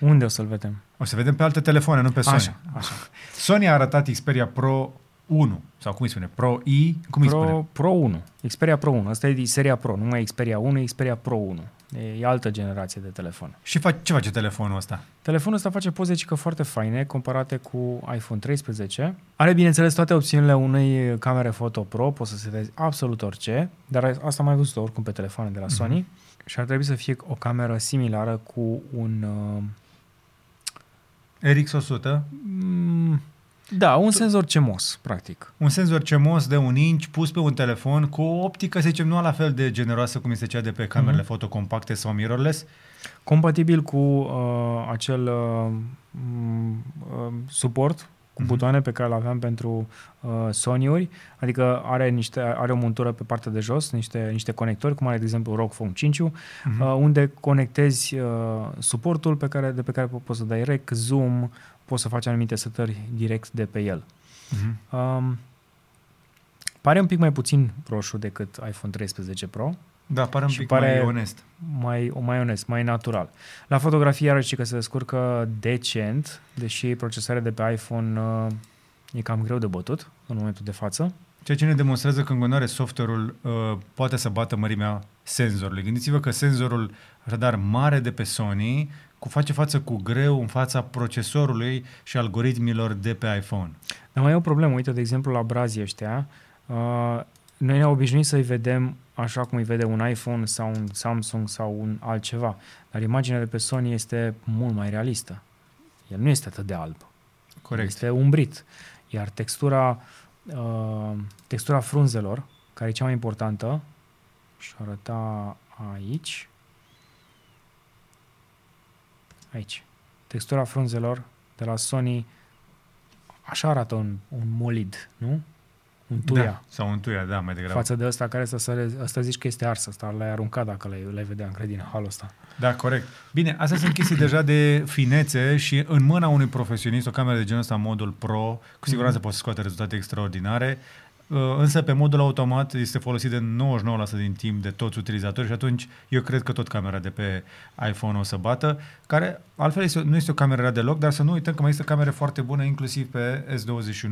Unde o să-l vedem? O să vedem pe alte telefoane, nu pe Sony. Așa, așa. Sony a arătat Xperia Pro 1, sau cum îi spune? Pro I, cum îi spune? Pro, Pro 1. Xperia Pro 1. Asta e seria Pro, nu mai Xperia 1, Xperia Pro 1. E, e altă generație de telefon. Și fa- ce face telefonul ăsta? Telefonul ăsta face poze cică foarte faine comparate cu iPhone 13. Are, bineînțeles, toate opțiunile unei camere foto pro, poți să se vezi absolut orice, dar asta am mai văzut oricum pe telefoane de la Sony. Mm-hmm. Și ar trebui să fie o cameră similară cu un... Uh, RX100, mm, da, un senzor CMOS, practic. un senzor CMOS de un inch pus pe un telefon cu o optică, să zicem, nu la fel de generoasă cum este cea de pe camerele Mhm. foto compacte sau mirrorless. Compatibil cu uh, acel uh, m, uh, suport cu Mhm. butoane pe care îl aveam pentru uh, Sony-uri, adică are, niște, are o montură pe partea de jos, niște, niște conectori, cum are, de exemplu, ROG Phone 5 Mhm. uh, unde conectezi uh, suportul pe care, de pe care po- poți să dai rec, zoom, poți să faci anumite setări direct de pe el. Mhm. Um, pare un pic mai puțin roșu decât iPhone 13 Pro, Da, pare un Și pic pare- mai onest. mai, mai onest, mai natural. La fotografie iarăși că se descurcă decent, deși procesarea de pe iPhone uh, e cam greu de bătut în momentul de față. Ceea ce ne demonstrează că în continuare software-ul uh, poate să bată mărimea senzorului. Gândiți-vă că senzorul radar mare de pe Sony cu face față cu greu în fața procesorului și algoritmilor de pe iPhone. Dar mai e o problemă, uite, de exemplu, la brazii ăștia, uh, noi ne-am obișnuit să-i vedem așa cum îi vede un iPhone sau un Samsung sau un altceva, dar imaginea de pe Sony este mult mai realistă. El nu este atât de alb. Corect. Este umbrit. Iar textura, uh, textura frunzelor, care e cea mai importantă, și arăta aici, aici, textura frunzelor de la Sony, așa arată un, un molid, nu? Un tuia. Da, sau un tuia, da, mai degrabă. Față de ăsta care să săre, ăsta zici că este ars, ăsta l-ai aruncat dacă l-ai, l-ai vedea, cred, din halul ăsta. Da, corect. Bine, astea sunt chestii deja de finețe și în mâna unui profesionist, o cameră de genul ăsta, modul pro, cu siguranță Mhm. poți scoate rezultate extraordinare, Uh, însă pe modul automat este folosit de 99% din timp de toți utilizatorii și atunci eu cred că tot camera de pe iPhone o să bată, care altfel este, nu este o cameră rea deloc, dar să nu uităm că mai există camere foarte bune, inclusiv pe S21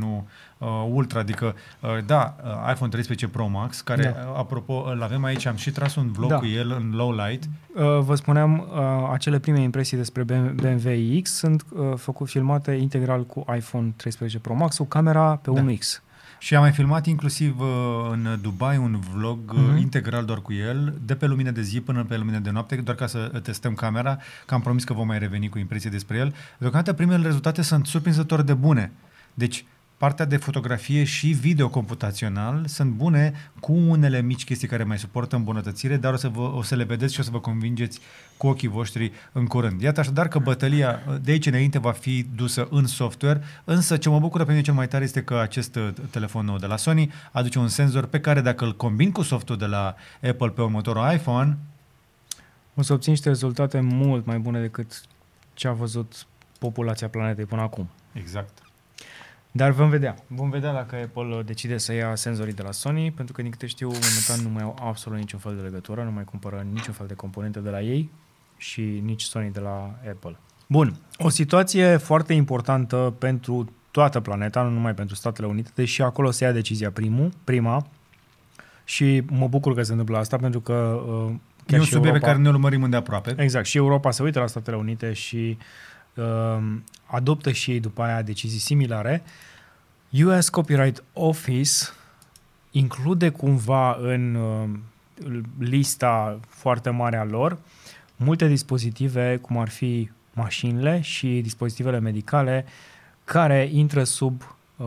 uh, Ultra, adică, uh, da, uh, iPhone 13 Pro Max, care, Da. uh, apropo, îl avem aici, am și tras un vlog Da. cu el în low light, Uh, Vă spuneam, uh, acele prime impresii despre BMW iX sunt uh, făcut filmate integral cu iPhone 13 Pro Max, cu camera pe Da. 1X. Și am mai filmat inclusiv uh, în Dubai un vlog uh-huh. integral doar cu el, de pe lumină de zi până pe lumină de noapte, doar ca să testăm camera, că am promis că vom mai reveni cu impresii despre el. Deocamdată primele rezultate sunt surprinzător de bune. Deci, partea de fotografie și video computațional sunt bune cu unele mici chestii care mai suportă îmbunătățire, dar o să, vă, o să le vedeți și o să vă convingeți cu ochii voștri în curând. Iată așadar că bătălia de aici înainte va fi dusă în software, însă ce mă bucură pe mine cel mai tare este că acest uh, telefon nou de la Sony aduce un senzor pe care dacă îl combin cu softul de la Apple pe următorul iPhone, o să obțin niște rezultate mult mai bune decât ce a văzut populația planetei până acum. Exact. Dar vom vedea. Vom vedea dacă Apple decide să ia senzorii de la Sony, pentru că, din câte știu, momentan nu mai au absolut niciun fel de legătură, nu mai cumpără niciun fel de componente de la ei și nici Sony de la Apple. Bun, o situație foarte importantă pentru toată planeta, nu numai pentru Statele Unite, deși acolo se ia decizia primul, prima și mă bucur că se întâmplă asta pentru că uh, chiar e un subiect Europa, pe care ne urmărim îndeaproape. Exact, și Europa se uită la Statele Unite și uh, adoptă și ei după aia decizii similare. US Copyright Office include cumva în uh, lista foarte mare a lor multe dispozitive, cum ar fi mașinile și dispozitivele medicale, care intră sub uh,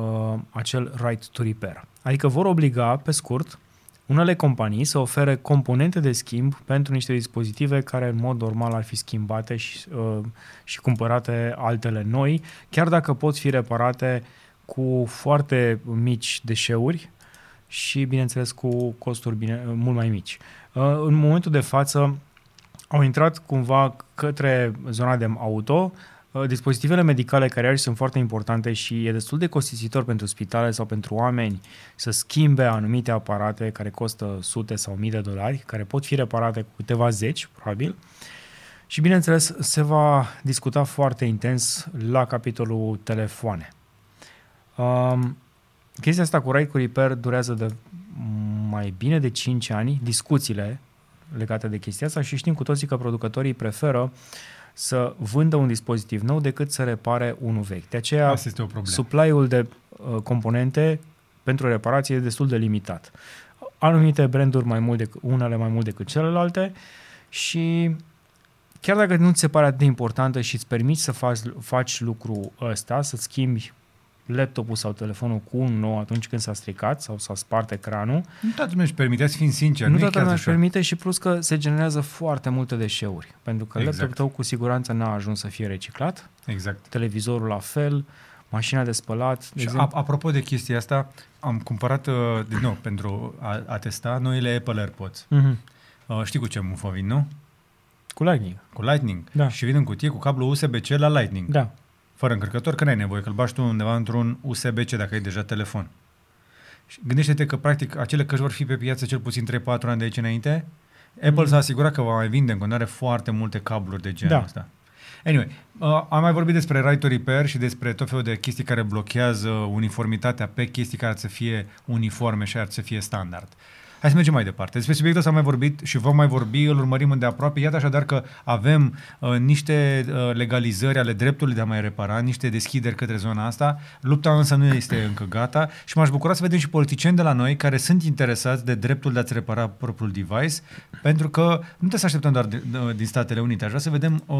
acel right to repair. Adică vor obliga, pe scurt, unele companii să ofere componente de schimb pentru niște dispozitive care în mod normal ar fi schimbate și, uh, și cumpărate altele noi, chiar dacă pot fi reparate cu foarte mici deșeuri și, bineînțeles, cu costuri bine, mult mai mici. Uh, în momentul de față au intrat cumva către zona de auto, Uh, dispozitivele medicale care aici sunt foarte importante și e destul de costisitor pentru spitale sau pentru oameni să schimbe anumite aparate care costă sute sau mii de dolari, care pot fi reparate cu câteva zeci, probabil. Și bineînțeles, se va discuta foarte intens la capitolul telefoane. Um, chestia asta cu Right cu Repair durează de mai bine de 5 ani, discuțiile legate de chestia asta și știm cu toții că producătorii preferă uh, să vândă un dispozitiv nou decât să repare unul vechi. De aceea, Asta este o problemă. supply-ul de uh, componente pentru reparație e destul de limitat. Anumite branduri mai mult decât, unele mai mult decât celelalte și chiar dacă nu ți se pare atât de importantă și îți permiți să faci, faci lucrul ăsta, să schimbi laptopul sau telefonul cu un nou atunci când s-a stricat sau s-a spart ecranul. Nu toată lumea își permite, să fim sinceri. Nu, nu toată lumea își permite și plus că se generează foarte multe deșeuri. Pentru că exact. laptopul tău cu siguranță n-a ajuns să fie reciclat. Exact. Televizorul la fel, mașina de spălat. De și a, apropo de chestia asta, am cumpărat, uh, din nou, pentru a, a testa noile Apple AirPods. Mm-hmm. Uh, știi cu ce mufă vin, nu? Cu Lightning. Cu Lightning. Da. Și vin în cutie cu cablu USB-C la Lightning. Da fără încărcător, că n-ai nevoie, că îl bași tu undeva într-un USB-C dacă ai deja telefon. Și gândește-te că, practic, acele căști vor fi pe piață cel puțin 3-4 ani de aici înainte. Apple mm. s-a asigurat că va mai vinde în continuare foarte multe cabluri de genul da. ăsta. Anyway, uh, am mai vorbit despre right to repair și despre tot felul de chestii care blochează uniformitatea pe chestii care ar să fie uniforme și ar să fie standard. Uh, Hai să mergem mai departe. Despre subiectul ăsta am mai vorbit și vom mai vorbi, îl urmărim îndeaproape. Iată așadar că avem uh, niște uh, legalizări ale dreptului de a mai repara, niște deschideri către zona asta. Lupta însă nu este încă gata și m-aș bucura să vedem și politicieni de la noi care sunt interesați de dreptul de a-ți repara propriul device, pentru că nu trebuie să așteptăm doar de, de, din Statele Unite. Aș vrea să vedem uh,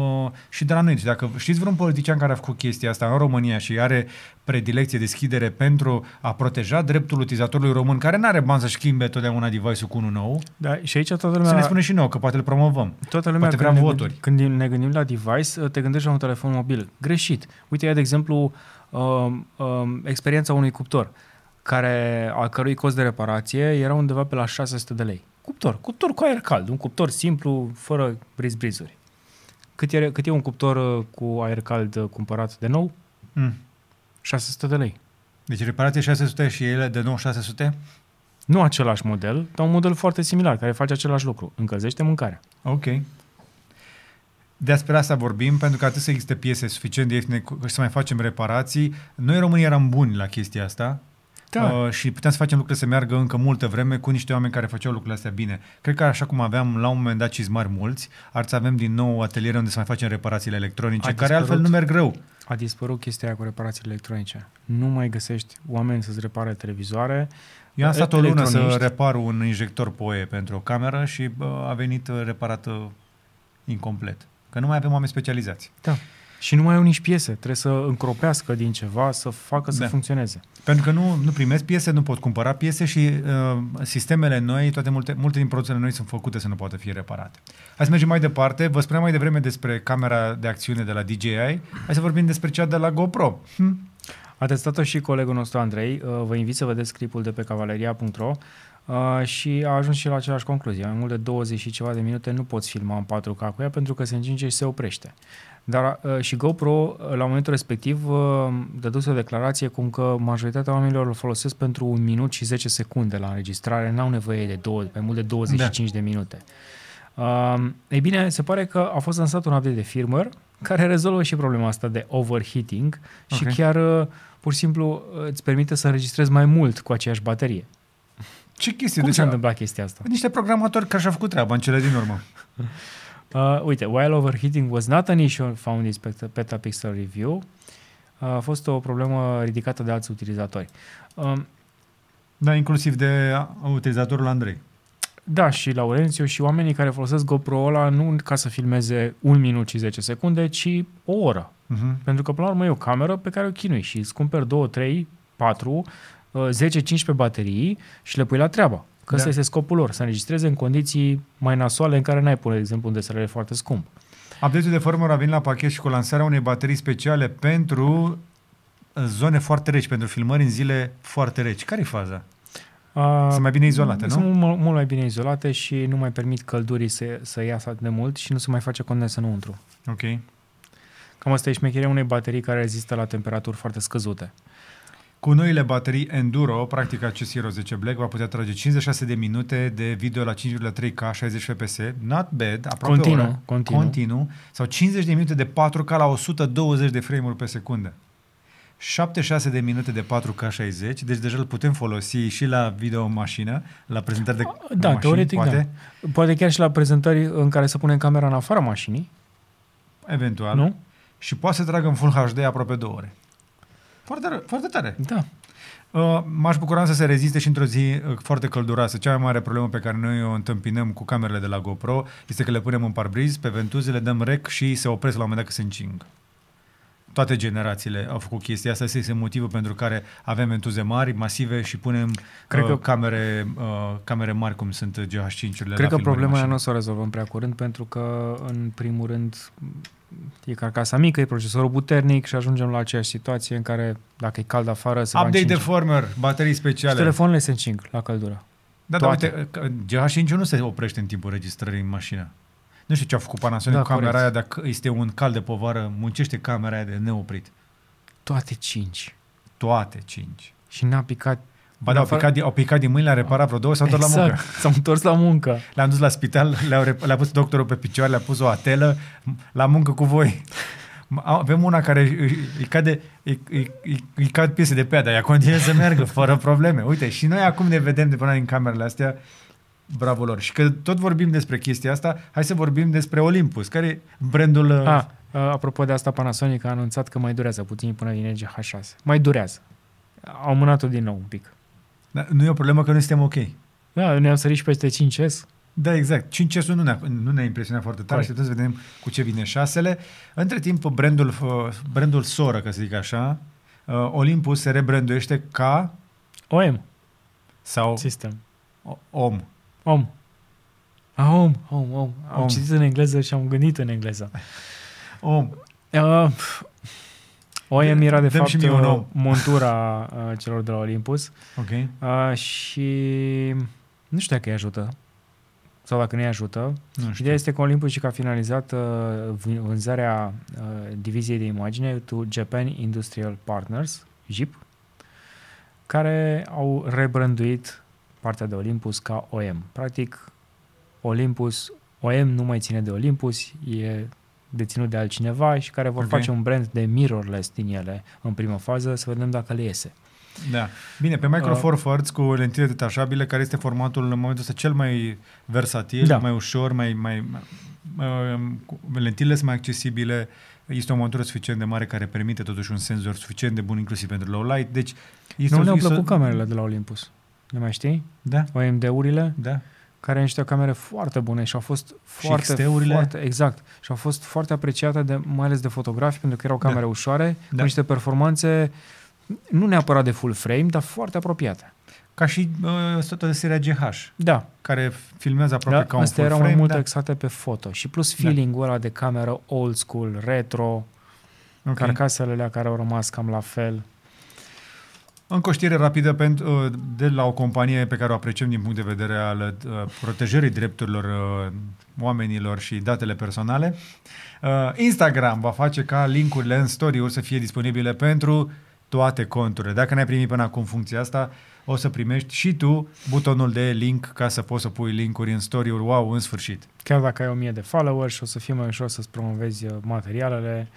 și de la noi. Deci dacă știți vreun politician care a făcut chestia asta în România și are predilecție, deschidere pentru a proteja dreptul utilizatorului român, care nu are bani să schimbe totdeauna device-ul cu unul nou. Da, și aici toată lumea... Să ne spune și nou, că poate îl promovăm. Toată lumea, poate vrea voturi. Când ne gândim la device, te gândești la un telefon mobil. Greșit. Uite, ia de exemplu uh, uh, experiența unui cuptor, care, a cărui cost de reparație era undeva pe la 600 de lei. Cuptor, cuptor cu aer cald, un cuptor simplu, fără briz-brizuri. Cât e, cât e un cuptor uh, cu aer cald uh, cumpărat de nou? Mm. 600 de lei. Deci reparație 600 și ele de nou 600? Nu același model, dar un model foarte similar, care face același lucru. Încălzește mâncarea. Ok. Despre asta vorbim, pentru că atât să existe piese suficient de ieftine și să mai facem reparații. Noi românii eram buni la chestia asta. Da. uh, și puteam să facem lucrurile să meargă încă multă vreme cu niște oameni care făceau lucrurile astea bine. Cred că așa cum aveam la un moment dat cizmari mulți, ar să avem din nou ateliere unde să mai facem reparațiile electronice, A care altfel dispărut. nu merg rău. A dispărut chestia aia cu reparațiile electronice. Nu mai găsești oameni să-ți repare televizoare. Eu am stat o lună să Electroniști. repar un injector POE pentru o cameră și bă, a venit uh, reparată incomplet. Că nu mai avem oameni specializați. Da. Și nu mai au nici piese. Trebuie să încropească din ceva, să facă să Da. funcționeze. Pentru că nu, nu primesc piese, nu pot cumpăra piese și uh, sistemele noi, toate multe, multe din produsele noi sunt făcute să nu poată fi reparate. Hai să mergem mai departe. Vă spuneam mai devreme despre camera de acțiune de la DJI. Hai să vorbim despre cea de la GoPro. Hm? A testat-o și colegul nostru Andrei. Uh, Vă invit să vedeți clipul de pe cavaleria.ro uh, și a ajuns și la aceeași concluzie. Mai mult de 20 și ceva de minute nu poți filma în 4K cu ea pentru că se încinge și se oprește. Dar uh, și GoPro, uh, la momentul respectiv, uh, dăduse o declarație cum că majoritatea oamenilor îl folosesc pentru un minut și 10 secunde la înregistrare, n-au nevoie de două, mai mult de 25 de minute. Uh, ei bine, se pare că a fost lansat un update de firmware care rezolvă și problema asta de overheating și Ok. chiar uh, pur și simplu uh, îți permite să înregistrezi mai mult cu aceeași baterie. Ce chestie? Cum Deci, s-a întâmplat chestia asta? niște programatori care și-au făcut treaba în cele din urmă. Uh, uite, while overheating was not an issue found in Specta- Petapixel Review, uh, a fost o problemă ridicată de alți utilizatori. Um, Da, inclusiv de a- utilizatorul Andrei. Da, și Laurențiu și oamenii care folosesc GoPro ăla nu ca să filmeze un minut și 10 secunde, ci o oră. Uh-huh. Pentru că, până la urmă, e o cameră pe care o chinui și îți cumperi 2, 3, 4, uh, 10-15 baterii și le pui la treabă. Că Da. ăsta este scopul lor, să înregistreze în condiții mai nasoale în care n-ai pune, de exemplu, un DSLR foarte scump. Update-ul de firmware a venit la pachet și cu lansarea unei baterii speciale pentru uh, zone foarte reci, pentru filmări în zile foarte reci. Care e faza? Uh, Sunt mai bine izolate, Sunt nu? mult, mult mai bine izolate și nu mai permit căldurii să, să iasă atât de mult și nu se mai face condens înăuntru. Ok. Cam asta e șmecheria unei baterii care rezistă la temperaturi foarte scăzute. Cu noile baterii Enduro, practic acest Hero 10 Black va putea trage 56 de minute de video la 5,3K 60 fps, not bad, aproape Continuu, o oră, continuu. continuu, sau 50 de minute de 4K la 120 de frame-uri pe secundă. 76 de minute de 4K 60, deci deja îl putem folosi și la video în mașină, la prezentări de Da, mașini, teoretic poate, da. Poate chiar și la prezentări în care să punem camera în afara mașinii, eventual, nu? și poate să tragă în Full HD aproape două ore. Foarte, ră- foarte tare. Da. Uh, m-aș bucura să se reziste și într-o zi uh, foarte călduroasă. Cea mai mare problemă pe care noi o întâmpinăm cu camerele de la GoPro este că le punem în parbriz, pe ventuze, le dăm rec și se opresc la un moment dat că se încing. Toate generațiile au făcut chestia asta. Asta este motivul pentru care avem ventuze mari, masive și punem Cred uh, că- camere, uh, camere mari cum sunt GH5-urile Cred la că filmări problema aia mașini. nu o să o rezolvăm prea curând pentru că, în primul rând, e carcasa mică, e procesorul puternic și ajungem la aceeași situație în care, dacă e cald afară, se Update va de încinge. firmware, baterii Și speciale. telefoanele se încing la căldură. Da, dar toate. uite, că GH5 nu se oprește în timpul registrării în mașină. Nu știu ce a făcut Panasonic Da, cu camera corect. aia, dacă este un cal de povară, muncește camera aia de neoprit. Toate cinci. Toate cinci. Și n-a picat Ba da, au picat, din- au picat din mâini, le-a reparat vreo două, s-au întors la muncă. Exact, s-au întors la muncă. Le-am dus la spital, le-au, rep- le-a pus doctorul pe picioare, le-a pus o atelă, la muncă cu voi. Avem una care își, își, cade, îi, îi, îi, îi cad piese de pe ea, dar ea continuă să meargă fără probleme. Uite, și noi acum ne vedem de până din camerele astea, bravo lor. Și că tot vorbim despre chestia asta, hai să vorbim despre Olympus, care e brandul... uh, A, a, apropo de asta, Panasonic a anunțat că mai durează puțin până vine GH6. Mai durează. Au mânat-o din nou un pic. Da, nu e o problemă că noi suntem ok. Da, ne-am sărit și peste 5S. Da, exact. 5 s nu ne-a, nu ne-a impresionat foarte tare și Corect. să vedem cu ce vine șasele. Între timp, brandul, uh, brandul soră, ca să zic așa, uh, Olympus se rebranduiește ca OM, sau sistem. o- om. Om. A, om, om, om. Am Om. citit în engleză și am gândit în engleză. Om. Uh, OM era de Dăm fapt și mie un uh, om. montura uh, celor de la Olympus Ok. uh, și nu știu dacă îi ajută sau dacă nu îi ajută. Nu știu. Ideea este că Olympus și că a finalizat uh, vân- vânzarea uh, diviziei de imagine to Japan Industrial Partners, JIP, care au rebranduit partea de Olympus ca OM. Practic, Olympus, OM nu mai ține de Olympus, e deținut de altcineva și care vor Ok. face un brand de mirrorless din ele în primă fază, să vedem dacă le iese. Da. Bine, pe Micro Four Thirds cu lentile detașabile, care este formatul în momentul ăsta cel mai versatil, Da. mai ușor, mai, mai, mai lentile sunt mai accesibile, este o montură suficient de mare care permite totuși un senzor suficient de bun inclusiv pentru low light, deci este Nu o- ne-au este o- plăcut camerele de la Olympus. Le mai știi? Da, OMD-urile, da. care au niște camere foarte bune și au fost foarte, XT-urile? foarte, exact, și au fost foarte apreciate de, mai ales de fotografi, pentru că erau Da. camere ușoare, cu Da. niște performanțe nu neapărat de full frame, dar foarte apropiate. Ca și uh, toată de seria GH, Da, care filmează aproape da ca un astea full erau frame. mai mult da. axate pe foto. Și plus Da. feeling-ul ăla de cameră old school, retro, Ok. carcasele alea care au rămas cam la fel. Încă o știre rapidă pentru, uh, de la o companie pe care o apreciem din punct de vedere al uh, protejării drepturilor uh, oamenilor și datele personale. Uh, Instagram va face ca linkurile în story-uri să fie disponibile pentru toate conturile. Dacă n-ai primit până acum funcția asta, o să primești și tu butonul de link ca să poți să pui linkuri în story-uri. Wow, în sfârșit! Chiar dacă ai 1000 de followers, o să fie mai ușor să-ți promovezi uh, materialele uh,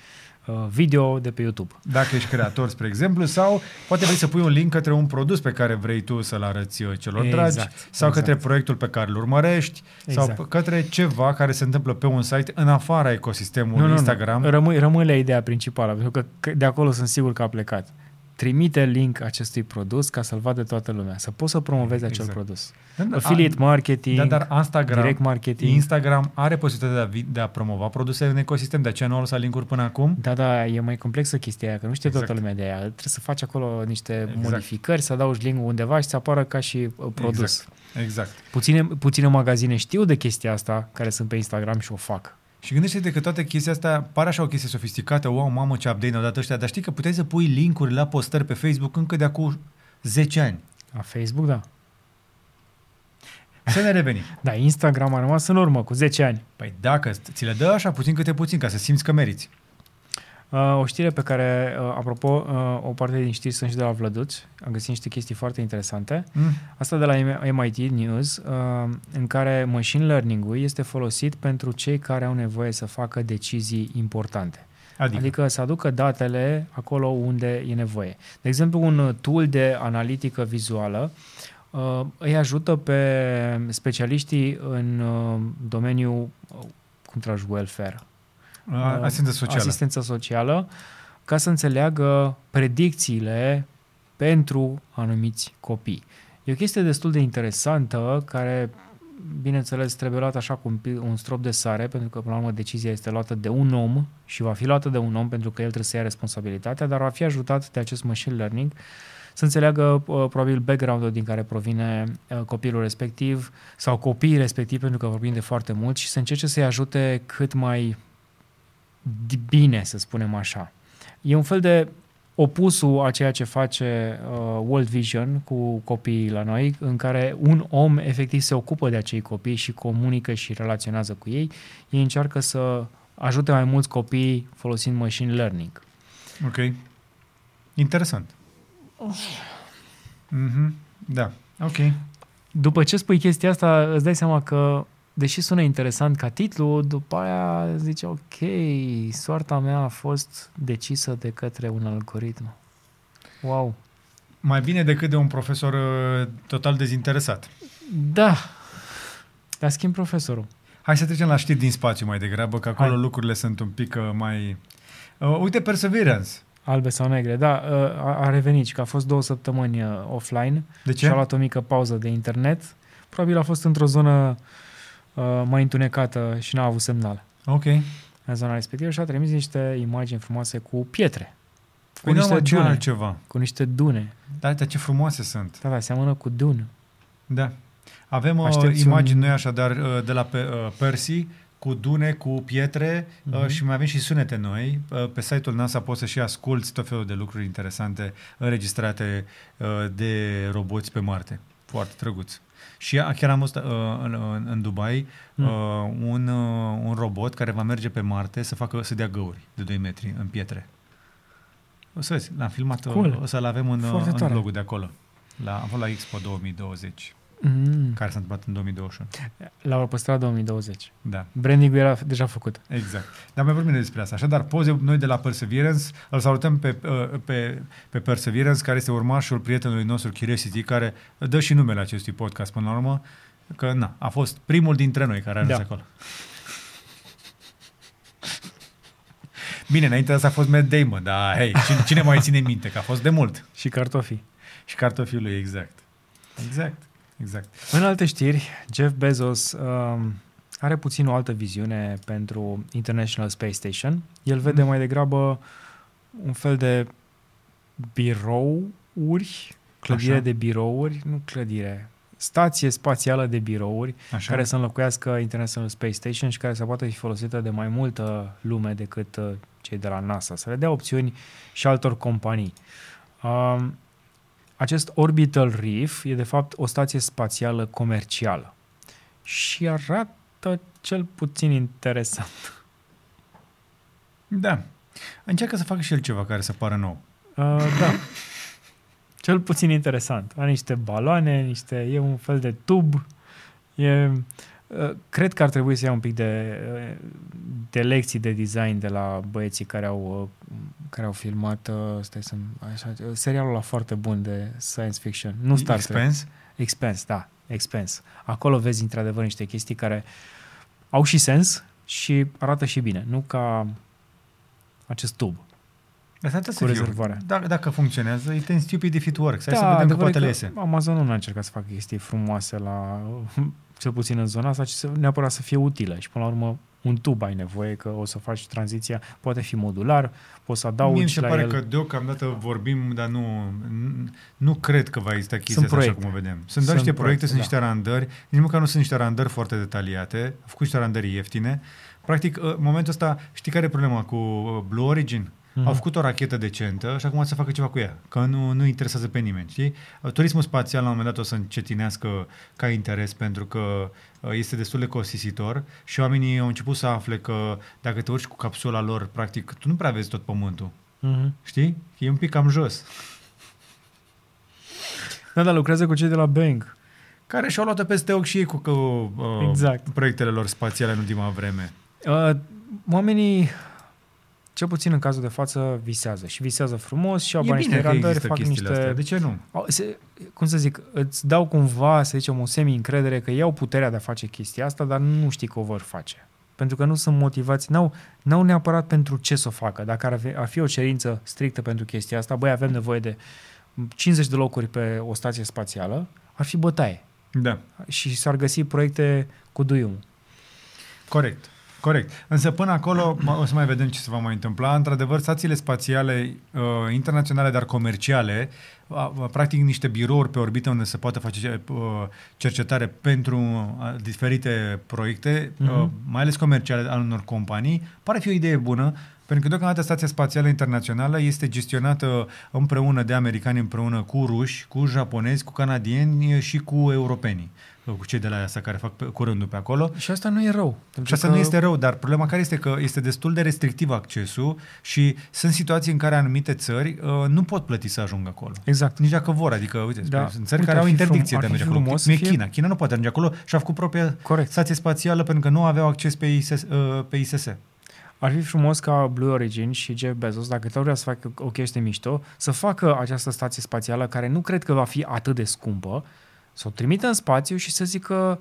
video de pe YouTube. Dacă ești creator, spre exemplu, sau poate vrei să pui un link către un produs pe care vrei tu să-l arăți uh, celor Exact, dragi, sau exact. către proiectul pe care îl urmărești, sau Exact. p- către ceva care se întâmplă pe un site în afara ecosistemului Instagram. Nu. Rămâi, rămâne ideea principală, pentru că că de acolo sunt sigur că a plecat. Trimite link acestui produs ca să-l vadă toată lumea, să poți să promovezi acel Exact. produs. Da, da, Affiliate marketing, Da, dar Instagram, direct marketing. Instagram are posibilitatea de a, vi- de a promova produse în ecosistem, de aceea nu au lăsat linkuri până acum. Da, da, e mai complexă chestia aia, că nu știe Exact. toată lumea de aia. Trebuie să faci acolo niște Exact. modificări, să adaugi link undeva și să apară ca și uh, produs. Exact. exact. Puține, puține magazine știu de chestia asta, care sunt pe Instagram și o fac. Și gândește-te că toate chestia asta pare așa o chestie sofisticată, wow, mamă ce update ne-au dat ăștia, dar știi că puteai să pui linkuri la postări pe Facebook încă de acum 10 ani. La Facebook, da. Să ne revenim. Da, Instagram a rămas în urmă cu 10 ani. Păi dacă ți le dă așa puțin câte puțin, ca să simți că meriți. Uh, o știre pe care, uh, apropo, uh, o parte din știri sunt și de la Vlăduț. Am găsit niște chestii foarte interesante. Mm. Asta de la MIT News, uh, în care machine learning-ul este folosit pentru cei care au nevoie să facă decizii importante. Adică, Adică să aducă datele acolo unde e nevoie. De exemplu, un uh, tool de analitică vizuală uh, îi ajută pe specialiștii în uh, domeniul, uh, cum tragi, welfare, uh, asistență socială. asistență socială, ca să înțeleagă predicțiile pentru anumiți copii. E o chestie destul de interesantă care, bineînțeles, trebuie luată așa cu un, pi- un strop de sare, pentru că, până la urmă, decizia este luată de un om și va fi luată de un om pentru că el trebuie să ia responsabilitatea, dar va fi ajutat de acest machine learning să înțeleagă uh, probabil background-ul din care provine uh, copilul respectiv sau copiii respectiv, pentru că vorbim de foarte mult, și să încerce să-i ajute cât mai di- bine, să spunem așa. E un fel de opusul a ceea ce face uh, World Vision cu copiii la noi, în care un om efectiv se ocupă de acei copii și comunică și relaționează cu ei. Ei încearcă să ajute mai mulți copii folosind machine learning. Ok. Interesant. Mm-hmm. Da. Ok. După ce spui chestia asta, îți dai seama că, deși sună interesant ca titlu, după aia zice, ok, soarta mea a fost decisă de către un algoritm. Wow. Mai bine decât de un profesor uh, total dezinteresat. Da. Dar schimb profesorul. Hai să trecem la știri din spațiu mai degrabă, că acolo Hai. lucrurile sunt un pic uh, mai... Uh, uite, Perseverance. Albe sau negre, da, uh, a, a revenit și că a fost două săptămâni uh, offline De și a ce? luat o mică pauză de internet. Probabil a fost într-o zonă uh, mai întunecată și n-a avut semnal Ok. în zona respectivă și a trimis niște imagini frumoase cu pietre. Cu Păi nu niște mă, ce dune. altceva. Cu niște dune. Da, dar ce frumoase sunt. Da, da, seamănă cu dun. Da. Avem uh, Aștepți imagini un- noi așadar uh, de la pe, uh, Percy cu dune, cu pietre uh, Mhm. și mai avem și sunete noi. Uh, pe site-ul NASA poți să și asculti tot felul de lucruri interesante înregistrate uh, de roboți pe Marte. Foarte drăguț. Și a- chiar am văzut uh, în, în, în Dubai Mm. uh, un, uh, un robot care va merge pe Marte să facă să dea găuri de 2 metri în pietre. O să vezi, l-am filmat, Cool. o să-l avem în, uh, Foarte în tare. blogul de acolo. La, am fost la Expo 2020. Mm. care s-a întâmplat în 2021. L-au păstrat 2020. Da, Branding-ul era deja făcut. exact. Dar mai vorbim despre asta. Așadar, poze noi de la Perseverance, îl salutăm pe, uh, pe, pe Perseverance, care este urmașul prietenului nostru Curiosity, care dă și numele acestui podcast până la urmă, că na, a fost primul dintre noi care a ajuns Da. acolo. Bine, înainte de asta a fost Matt Damon, dar hei, cine, cine mai ține minte că a fost de mult? Și cartofii. Și cartofiul lui, exact. Exact, exact. În alte știri, Jeff Bezos um, are puțin o altă viziune pentru International Space Station. El vede Mm. mai degrabă un fel de birouri, clădire Așa. de birouri, nu clădire, stație spațială de birouri Așa. care să înlocuiască International Space Station și care să poată fi folosită de mai multă lume decât uh, cei de la NASA, să le dea opțiuni și altor companii. Um, acest Orbital Reef e de fapt o stație spațială comercială și arată cel puțin interesant. Da. Încearcă să facă și el ceva care să pară nou. Uh, da. Cel puțin interesant. Are niște baloane, niște, e un fel de tub. E, uh, cred că ar trebui să ia un pic de, uh, de lecții de design de la băieții care au, uh, care au filmat uh, stai să așa, uh, serialul ăla foarte bun de science fiction. Nu Star Trek. Expense? Expense, da, Expense. Acolo vezi într-adevăr niște chestii care au și sens și arată și bine, nu ca acest tub. Asta trebuie Cu să fie. rezervarea. Dacă, dacă funcționează, it ain't stupid if it works. Hai să Da, vedem că adevărul poate e le că iese. Amazon nu a încercat să facă chestii frumoase la, cel puțin în zona asta, ci să, neapărat să fie utile. Și până la urmă, un tub ai nevoie, că o să faci tranziția, poate fi modular, poți să Mie mi adaugi se la pare el. că deocamdată vorbim, dar nu, nu cred că va exista chestia Sunt asta așa proiecte. cum o vedem. Sunt doar Sunt niște proiecte, proiecte, sunt da. niște randări, nici măcar nu sunt niște randări foarte detaliate, au făcut niște randări ieftine. Practic, în momentul ăsta, știi care e problema cu uh, Blue Origin? Mhm. Au făcut o rachetă decentă și acum să facă ceva cu ea, că nu, nu interesează pe nimeni, știi? Turismul spațial la un moment dat o să încetinească ca interes pentru că uh, este destul de costisitor și oamenii au început să afle că dacă te urci cu capsula lor, practic, tu nu prea vezi tot pământul, Mhm. știi? E un pic cam jos. Da, dar lucrează cu cei de la Bang. Care și-au luat peste ochi și ei cu că, uh, Exact. proiectele lor spațiale în ultima vreme. Uh, oamenii, cel puțin în cazul de față, visează. Și visează frumos și au e bani bine niște că randări, există fac chestiile niște... astea. De ce nu? Au- Se, cum să zic, îți dau cumva, să zicem, o semi-încredere că iau puterea de a face chestia asta, dar nu știi că o vor face. Pentru că nu sunt motivați, n-au, n-au neapărat pentru ce să o facă. Dacă ar, avea, ar fi o cerință strictă pentru chestia asta, băi, avem nevoie de 50 de locuri pe o stație spațială, ar fi bătaie. Da. Și s-ar găsi proiecte cu duiumul. Corect. Corect. Însă până acolo mă- o să mai vedem ce se va mai întâmpla. Într-adevăr, stațiile spațiale uh, internaționale, dar comerciale, uh, uh, practic niște birouri pe orbită unde se poate face uh, cercetare pentru uh, diferite proiecte, uh, Mhm. mai ales comerciale al unor companii, pare fi o idee bună, pentru că deocamdată Stația Spațială Internațională este gestionată împreună de americani, împreună cu ruși, cu japonezi, cu canadieni și cu europenii, uh, cu cei de la asta care fac pe, curândul pe acolo. Și asta nu e rău. pentru Și asta că- nu este rău, dar problema care este că este destul de restrictiv accesul și sunt situații în care anumite țări uh, nu pot plăti să ajungă acolo. Exact. Nici dacă vor, adică, uite, Da. da. sunt țări Uite, care ar au fi interdicție frum- de a ar fi merge acolo. frumos Cum e să fie- China. China nu poate ajunge acolo și a făcut propria Corect. stație spațială pentru că nu aveau acces pe ISS. Uh, pe ISS. Ar fi frumos ca Blue Origin și Jeff Bezos, dacă tot vrea să facă o chestie mișto, să facă această stație spațială care nu cred că va fi atât de scumpă, să o trimită în spațiu și să zică,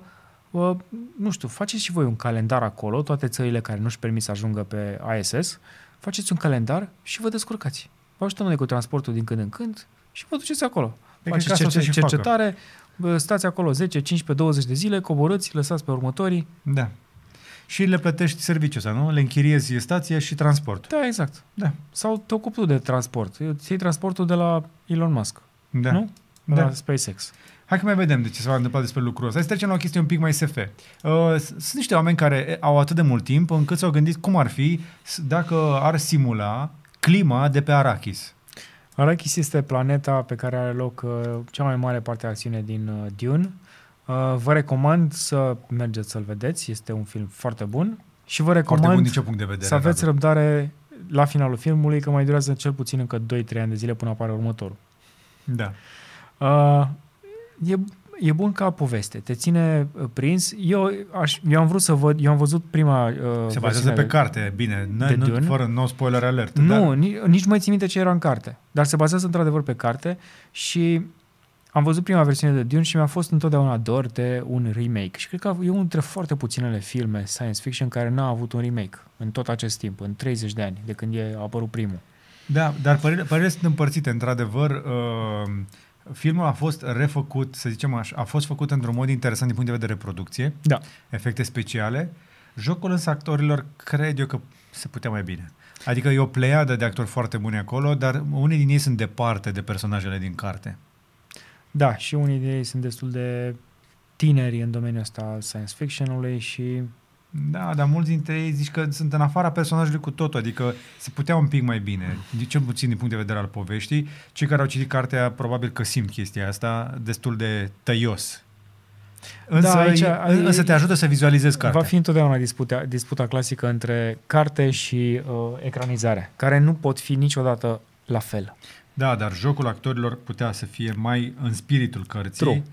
uh, nu știu, faceți și voi un calendar acolo, toate țările care nu-și permit să ajungă pe ISS, faceți un calendar și vă descurcați. Vă ajutăm noi cu transportul din când în când și vă duceți acolo. Cred că Faceți asta o să cerce- și facă. cercetare, bă, stați acolo 10, 15, 20 de zile, coborâți, lăsați pe următorii. Da. Și le plătești serviciul ăsta, nu? Le închiriezi stația și transport. Da, exact. Da. Sau te ocupi tu de transport. Îți iei transportul de la Elon Musk, Da. nu? De Da. la SpaceX. Hai că mai vedem de ce se va întâmpla despre lucrul ăsta. Hai să trecem la o chestie un pic mai SF. Uh, sunt niște oameni care au atât de mult timp încât s-au gândit cum ar fi s- dacă ar simula clima de pe Arrakis. Arrakis este planeta pe care are loc uh, cea mai mare parte a acțiunii din uh, Dune. Uh, vă recomand să mergeți să-l vedeți. Este un film foarte bun. Și vă Foarte bun recomand din ce punct de vedere? să aveți Radu? răbdare la finalul filmului, că mai durează cel puțin încă 2-3 ani de zile până apare următorul. Da. Uh, e, e bun ca poveste, te ține uh, prins. Eu, aș, eu am vrut să văd, eu am văzut prima uh, Se bazează versiune pe de- carte, bine, de n- nu, Dune? fără no spoiler alert. Nu, dar- nici, nici nu mai țin minte ce era în carte, dar se bazează într-adevăr pe carte și am văzut prima versiune de Dune și mi-a fost întotdeauna dor de un remake. Și cred că e unul dintre foarte puținele filme science fiction care n-a avut un remake în tot acest timp, în 30 de ani, de când e a apărut primul. Da, dar părerile, părerile sunt împărțite. Într-adevăr, uh, filmul a fost refăcut, să zicem așa, a fost făcut într-un mod interesant din punct de vedere producție, Da. efecte speciale. Jocul însă actorilor cred eu că se putea mai bine. Adică e o pleiadă de actori foarte buni acolo, dar unii din ei sunt departe de personajele din carte. Da, și unii de ei sunt destul de tineri în domeniul ăsta al science fiction-ului și Da, dar mulți dintre ei zici că sunt în afara personajului cu totul, adică se putea un pic mai bine, din- cel puțin din punct de vedere al poveștii. Cei care au citit cartea probabil că simt chestia asta destul de tăios. Însă, Da, aici- e- însă te ajută să vizualizezi cartea. va fi întotdeauna disputa, disputa clasică între carte și uh, ecranizare, care nu pot fi niciodată la fel. Da, dar jocul actorilor putea să fie mai în spiritul cărții. True.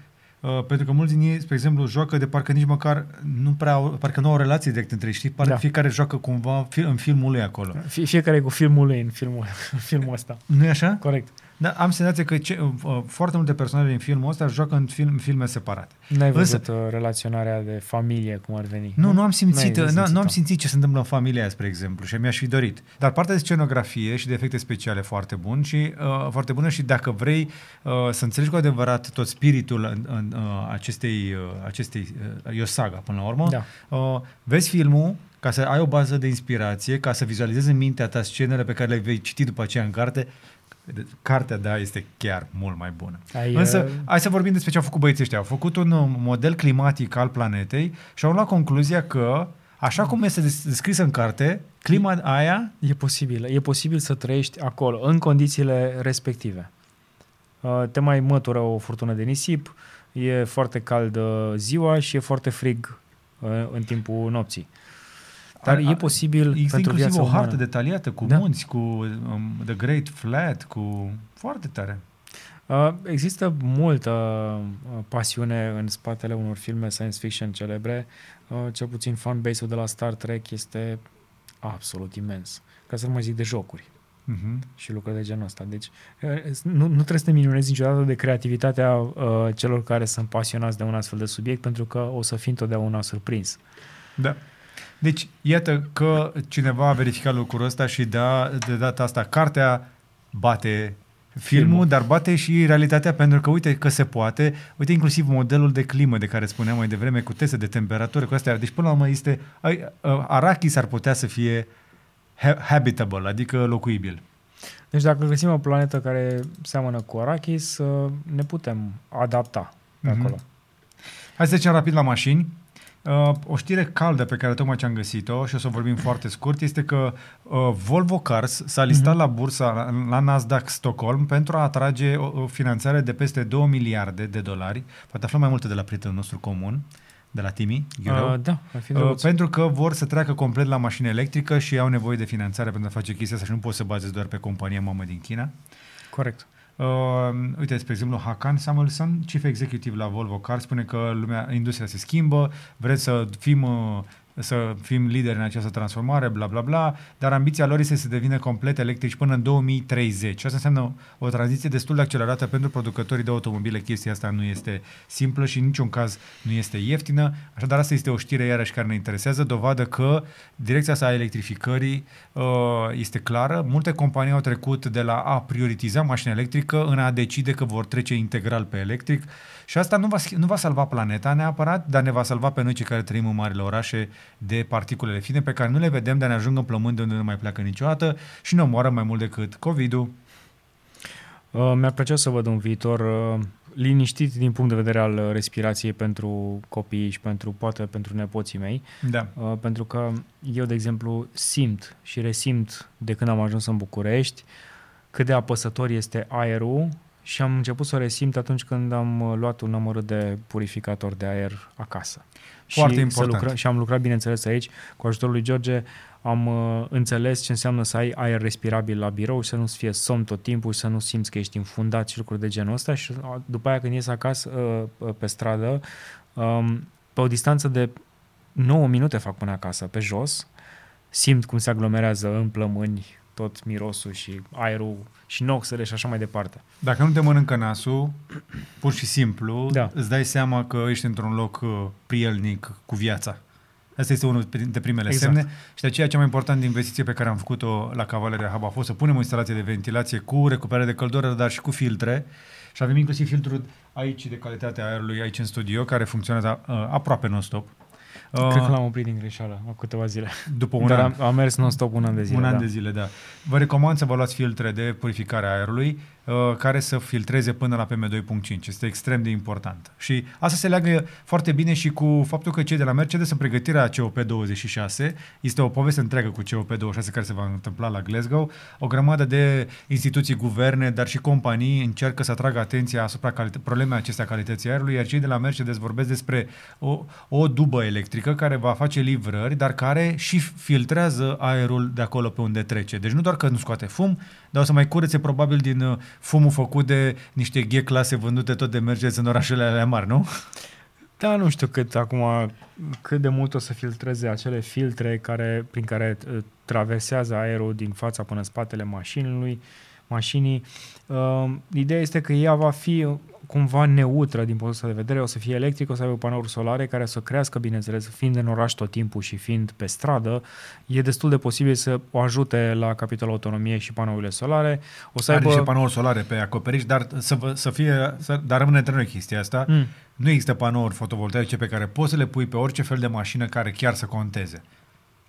Uh, pentru că mulți din ei, spre exemplu, joacă de parcă nici măcar nu prea au, parcă nu au relații direct între ei, știi? Parcă Da. fiecare joacă cumva fi- în filmul lui acolo. Fie, fiecare cu filmul lui în filmul, în filmul ăsta. nu e așa? Corect. Da, am senzația că ce, uh, foarte multe personaje din filmul ăsta joacă în film, filme separate. N-ai Însă- văzut uh, relaționarea de familie, cum ar veni. Nu, nu am simțit, N-ai nu, nu am simțit-o. simțit ce se întâmplă în familia aia, spre exemplu, și mi-aș fi dorit. Dar partea de scenografie și de efecte speciale foarte bun și uh, foarte bună și dacă vrei uh, să înțelegi cu adevărat tot spiritul în, în uh, acestei, uh, acestei uh, e o saga până la urmă, Da. uh, vezi filmul ca să ai o bază de inspirație, ca să vizualizezi în mintea ta scenele pe care le vei citi după aceea în carte, cartea, da, este chiar mult mai bună. Ai, Însă, uh, hai să vorbim despre ce au făcut băieții ăștia. Au făcut un uh, model climatic al planetei și au luat concluzia că, așa cum este des- descris în carte, clima aia E posibil. E posibil să trăiești acolo, în condițiile respective. Uh, Te mai mătură o furtună de nisip, e foarte cald uh, ziua și e foarte frig uh, în timpul nopții. Dar A- a- e posibil există pentru inclusiv viața o hartă umană. detaliată cu Da. munți, cu um, The Great Flat, cu foarte tare. Uh, Există multă uh, pasiune în spatele unor filme science fiction celebre. Uh, Cel puțin fanbase-ul de la Star Trek este absolut imens. Ca să nu mai zic de jocuri Uh-huh. și lucruri de genul ăsta. Deci uh, nu, nu trebuie să te minunezi niciodată de creativitatea uh, celor care sunt pasionați de un astfel de subiect, pentru că o să fii întotdeauna surprins. Da. Deci, iată că cineva a verificat lucrul ăsta și da, de data asta cartea bate filmul, Filmul. dar bate și realitatea pentru că uite că se poate, uite inclusiv modelul de climă de care spuneam mai devreme cu teste de temperatură, cu astea. Deci până la urmă este, ai, uh, Arachis ar putea să fie ha- habitable, adică locuibil. Deci dacă găsim o planetă care seamănă cu Arachis, uh, ne putem adapta pe Mhm. acolo. Hai să trecem rapid la mașini. Uh, o știre caldă pe care tocmai ce am găsit-o și o să o vorbim foarte scurt este că uh, Volvo Cars s-a listat Mhm. la bursa la, la Nasdaq Stockholm pentru a atrage o, o finanțare de peste 2 miliarde de dolari. Poate aflăm mai multe de la prietenul nostru comun, de la Timi Ghiureu. Uh, da, ar fi Uh, drăguț. pentru că vor să treacă complet la mașină electrică și au nevoie de finanțare pentru a face chestia asta și nu pot să bazezi doar pe compania mamă din China. Corect. Uh, uite, spre exemplu, Hakan Samuelson, chief executive la Volvo Cars, spune că lumea, industria se schimbă, vreți să fim, uh, să fim lideri în această transformare, bla bla bla, dar ambiția lor este să devină complet electrici până în 2030. Și asta înseamnă o tranziție destul de accelerată pentru producătorii de automobile. Chestia asta nu este simplă și în niciun caz nu este ieftină. Așadar, asta este o știre iarăși care ne interesează, dovadă că direcția asta a electrificării uh, este clară. Multe companii au trecut de la a prioritiza mașina electrică în a decide că vor trece integral pe electric și asta nu va, schi- nu va salva planeta neapărat, dar ne va salva pe noi cei care trăim în marile orașe de particulele fine pe care nu le vedem, dar ne ajung în plămâni de unde nu mai pleacă niciodată și ne omoară mai mult decât COVID-ul. Uh, mi-ar plăcea să văd un viitor uh, liniștit din punct de vedere al uh, respirației pentru copii și pentru, poate pentru nepoții mei, Da. uh, pentru că eu, de exemplu, simt și resimt de când am ajuns în București cât de apăsător este aerul și am început să o resimt atunci când am uh, luat un număr de purificator de aer acasă. Foarte și important. Să lucra, și am lucrat, bineînțeles, aici cu ajutorul lui George. Am uh, înțeles ce înseamnă să ai aer respirabil la birou și să nu-ți fie somn tot timpul și să nu simți că ești infundat și lucruri de genul ăsta. Și uh, după aia când ies acasă uh, uh, pe stradă, um, pe o distanță de 9 minute fac până acasă, pe jos, simt cum se aglomerează în plămâni tot mirosul și aerul și noxele și așa mai departe. Dacă nu te mănâncă nasul, pur și simplu, Da. îți dai seama că ești într-un loc uh, prielnic cu viața. Asta este unul dintre primele Exact. semne și de aceea cea mai importantă investiție pe care am făcut-o la Cavaleria Hub a fost să punem o instalație de ventilație cu recuperare de căldură, dar și cu filtre și avem inclusiv filtrul aici de calitatea aerului, aici în studio, care funcționează uh, aproape non-stop. Uh, Cred că l-am oprit din greșeală, acum câteva zile. după un Dar an. am, am mers non-stop un an de zile. Un an da. de zile, da. Vă recomand să vă luați filtre de purificare a aerului uh, care să filtreze până la PM2.5. Este extrem de important. Și asta se leagă foarte bine și cu faptul că cei de la Mercedes în pregătirea COP26 este o poveste întreagă cu COP26 care se va întâmpla la Glasgow. O grămadă de instituții, guverne, dar și companii încearcă să atragă atenția asupra calite- problemei acestea a calității aerului, iar cei de la Mercedes vorbesc despre o, o dubă electrică care va face livrări, dar care și filtrează aerul de acolo pe unde trece. Deci nu doar că nu scoate fum, dar o să mai curețe probabil din uh, fumul făcut de niște G-clase vândute tot de Mercedes în orașele alea mari, nu? Da, nu știu cât acum, cât de mult o să filtreze acele filtre care, prin care uh, traversează aerul din fața până în spatele mașinului, mașinii. Uh, ideea este că ea va fi cumva neutră din punctul ăsta de vedere, o să fie electrică, o să aibă panouri solare care să crească, bineînțeles, fiind în oraș tot timpul și fiind pe stradă, e destul de posibil să o ajute la capitolul autonomie și panourile solare. O să Are aibă... și panouri solare pe acoperiș, dar să, vă, să fie, să, dar rămâne între noi chestia asta. Mm. Nu există panouri fotovoltaice pe care poți să le pui pe orice fel de mașină care chiar să conteze.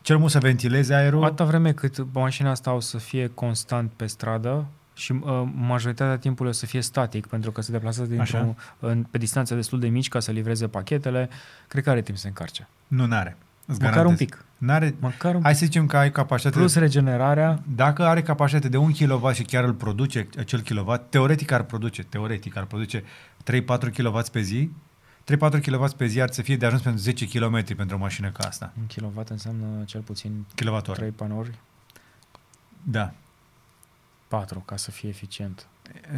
Cel mult să ventileze aerul. Atâta vreme cât mașina asta o să fie constant pe stradă și uh, majoritatea timpului o să fie static, pentru că se deplasează dintr-un, în, pe distanțe destul de mici ca să livreze pachetele, cred că are timp să se încarce. Nu, n-are. Îți Măcar garantez. un pic. N-are, Măcar un hai să zicem că ai capacitate... Plus regenerarea, Dacă are capacitate de 1 kW și chiar îl produce acel kW, teoretic ar produce, teoretic ar produce 3-4 kW pe zi, 3-4 kW pe zi ar să fie de ajuns pentru 10 km pentru o mașină ca asta. un kilowatt înseamnă cel puțin kWh. 3 panouri, Da. 4 ca să fie eficient.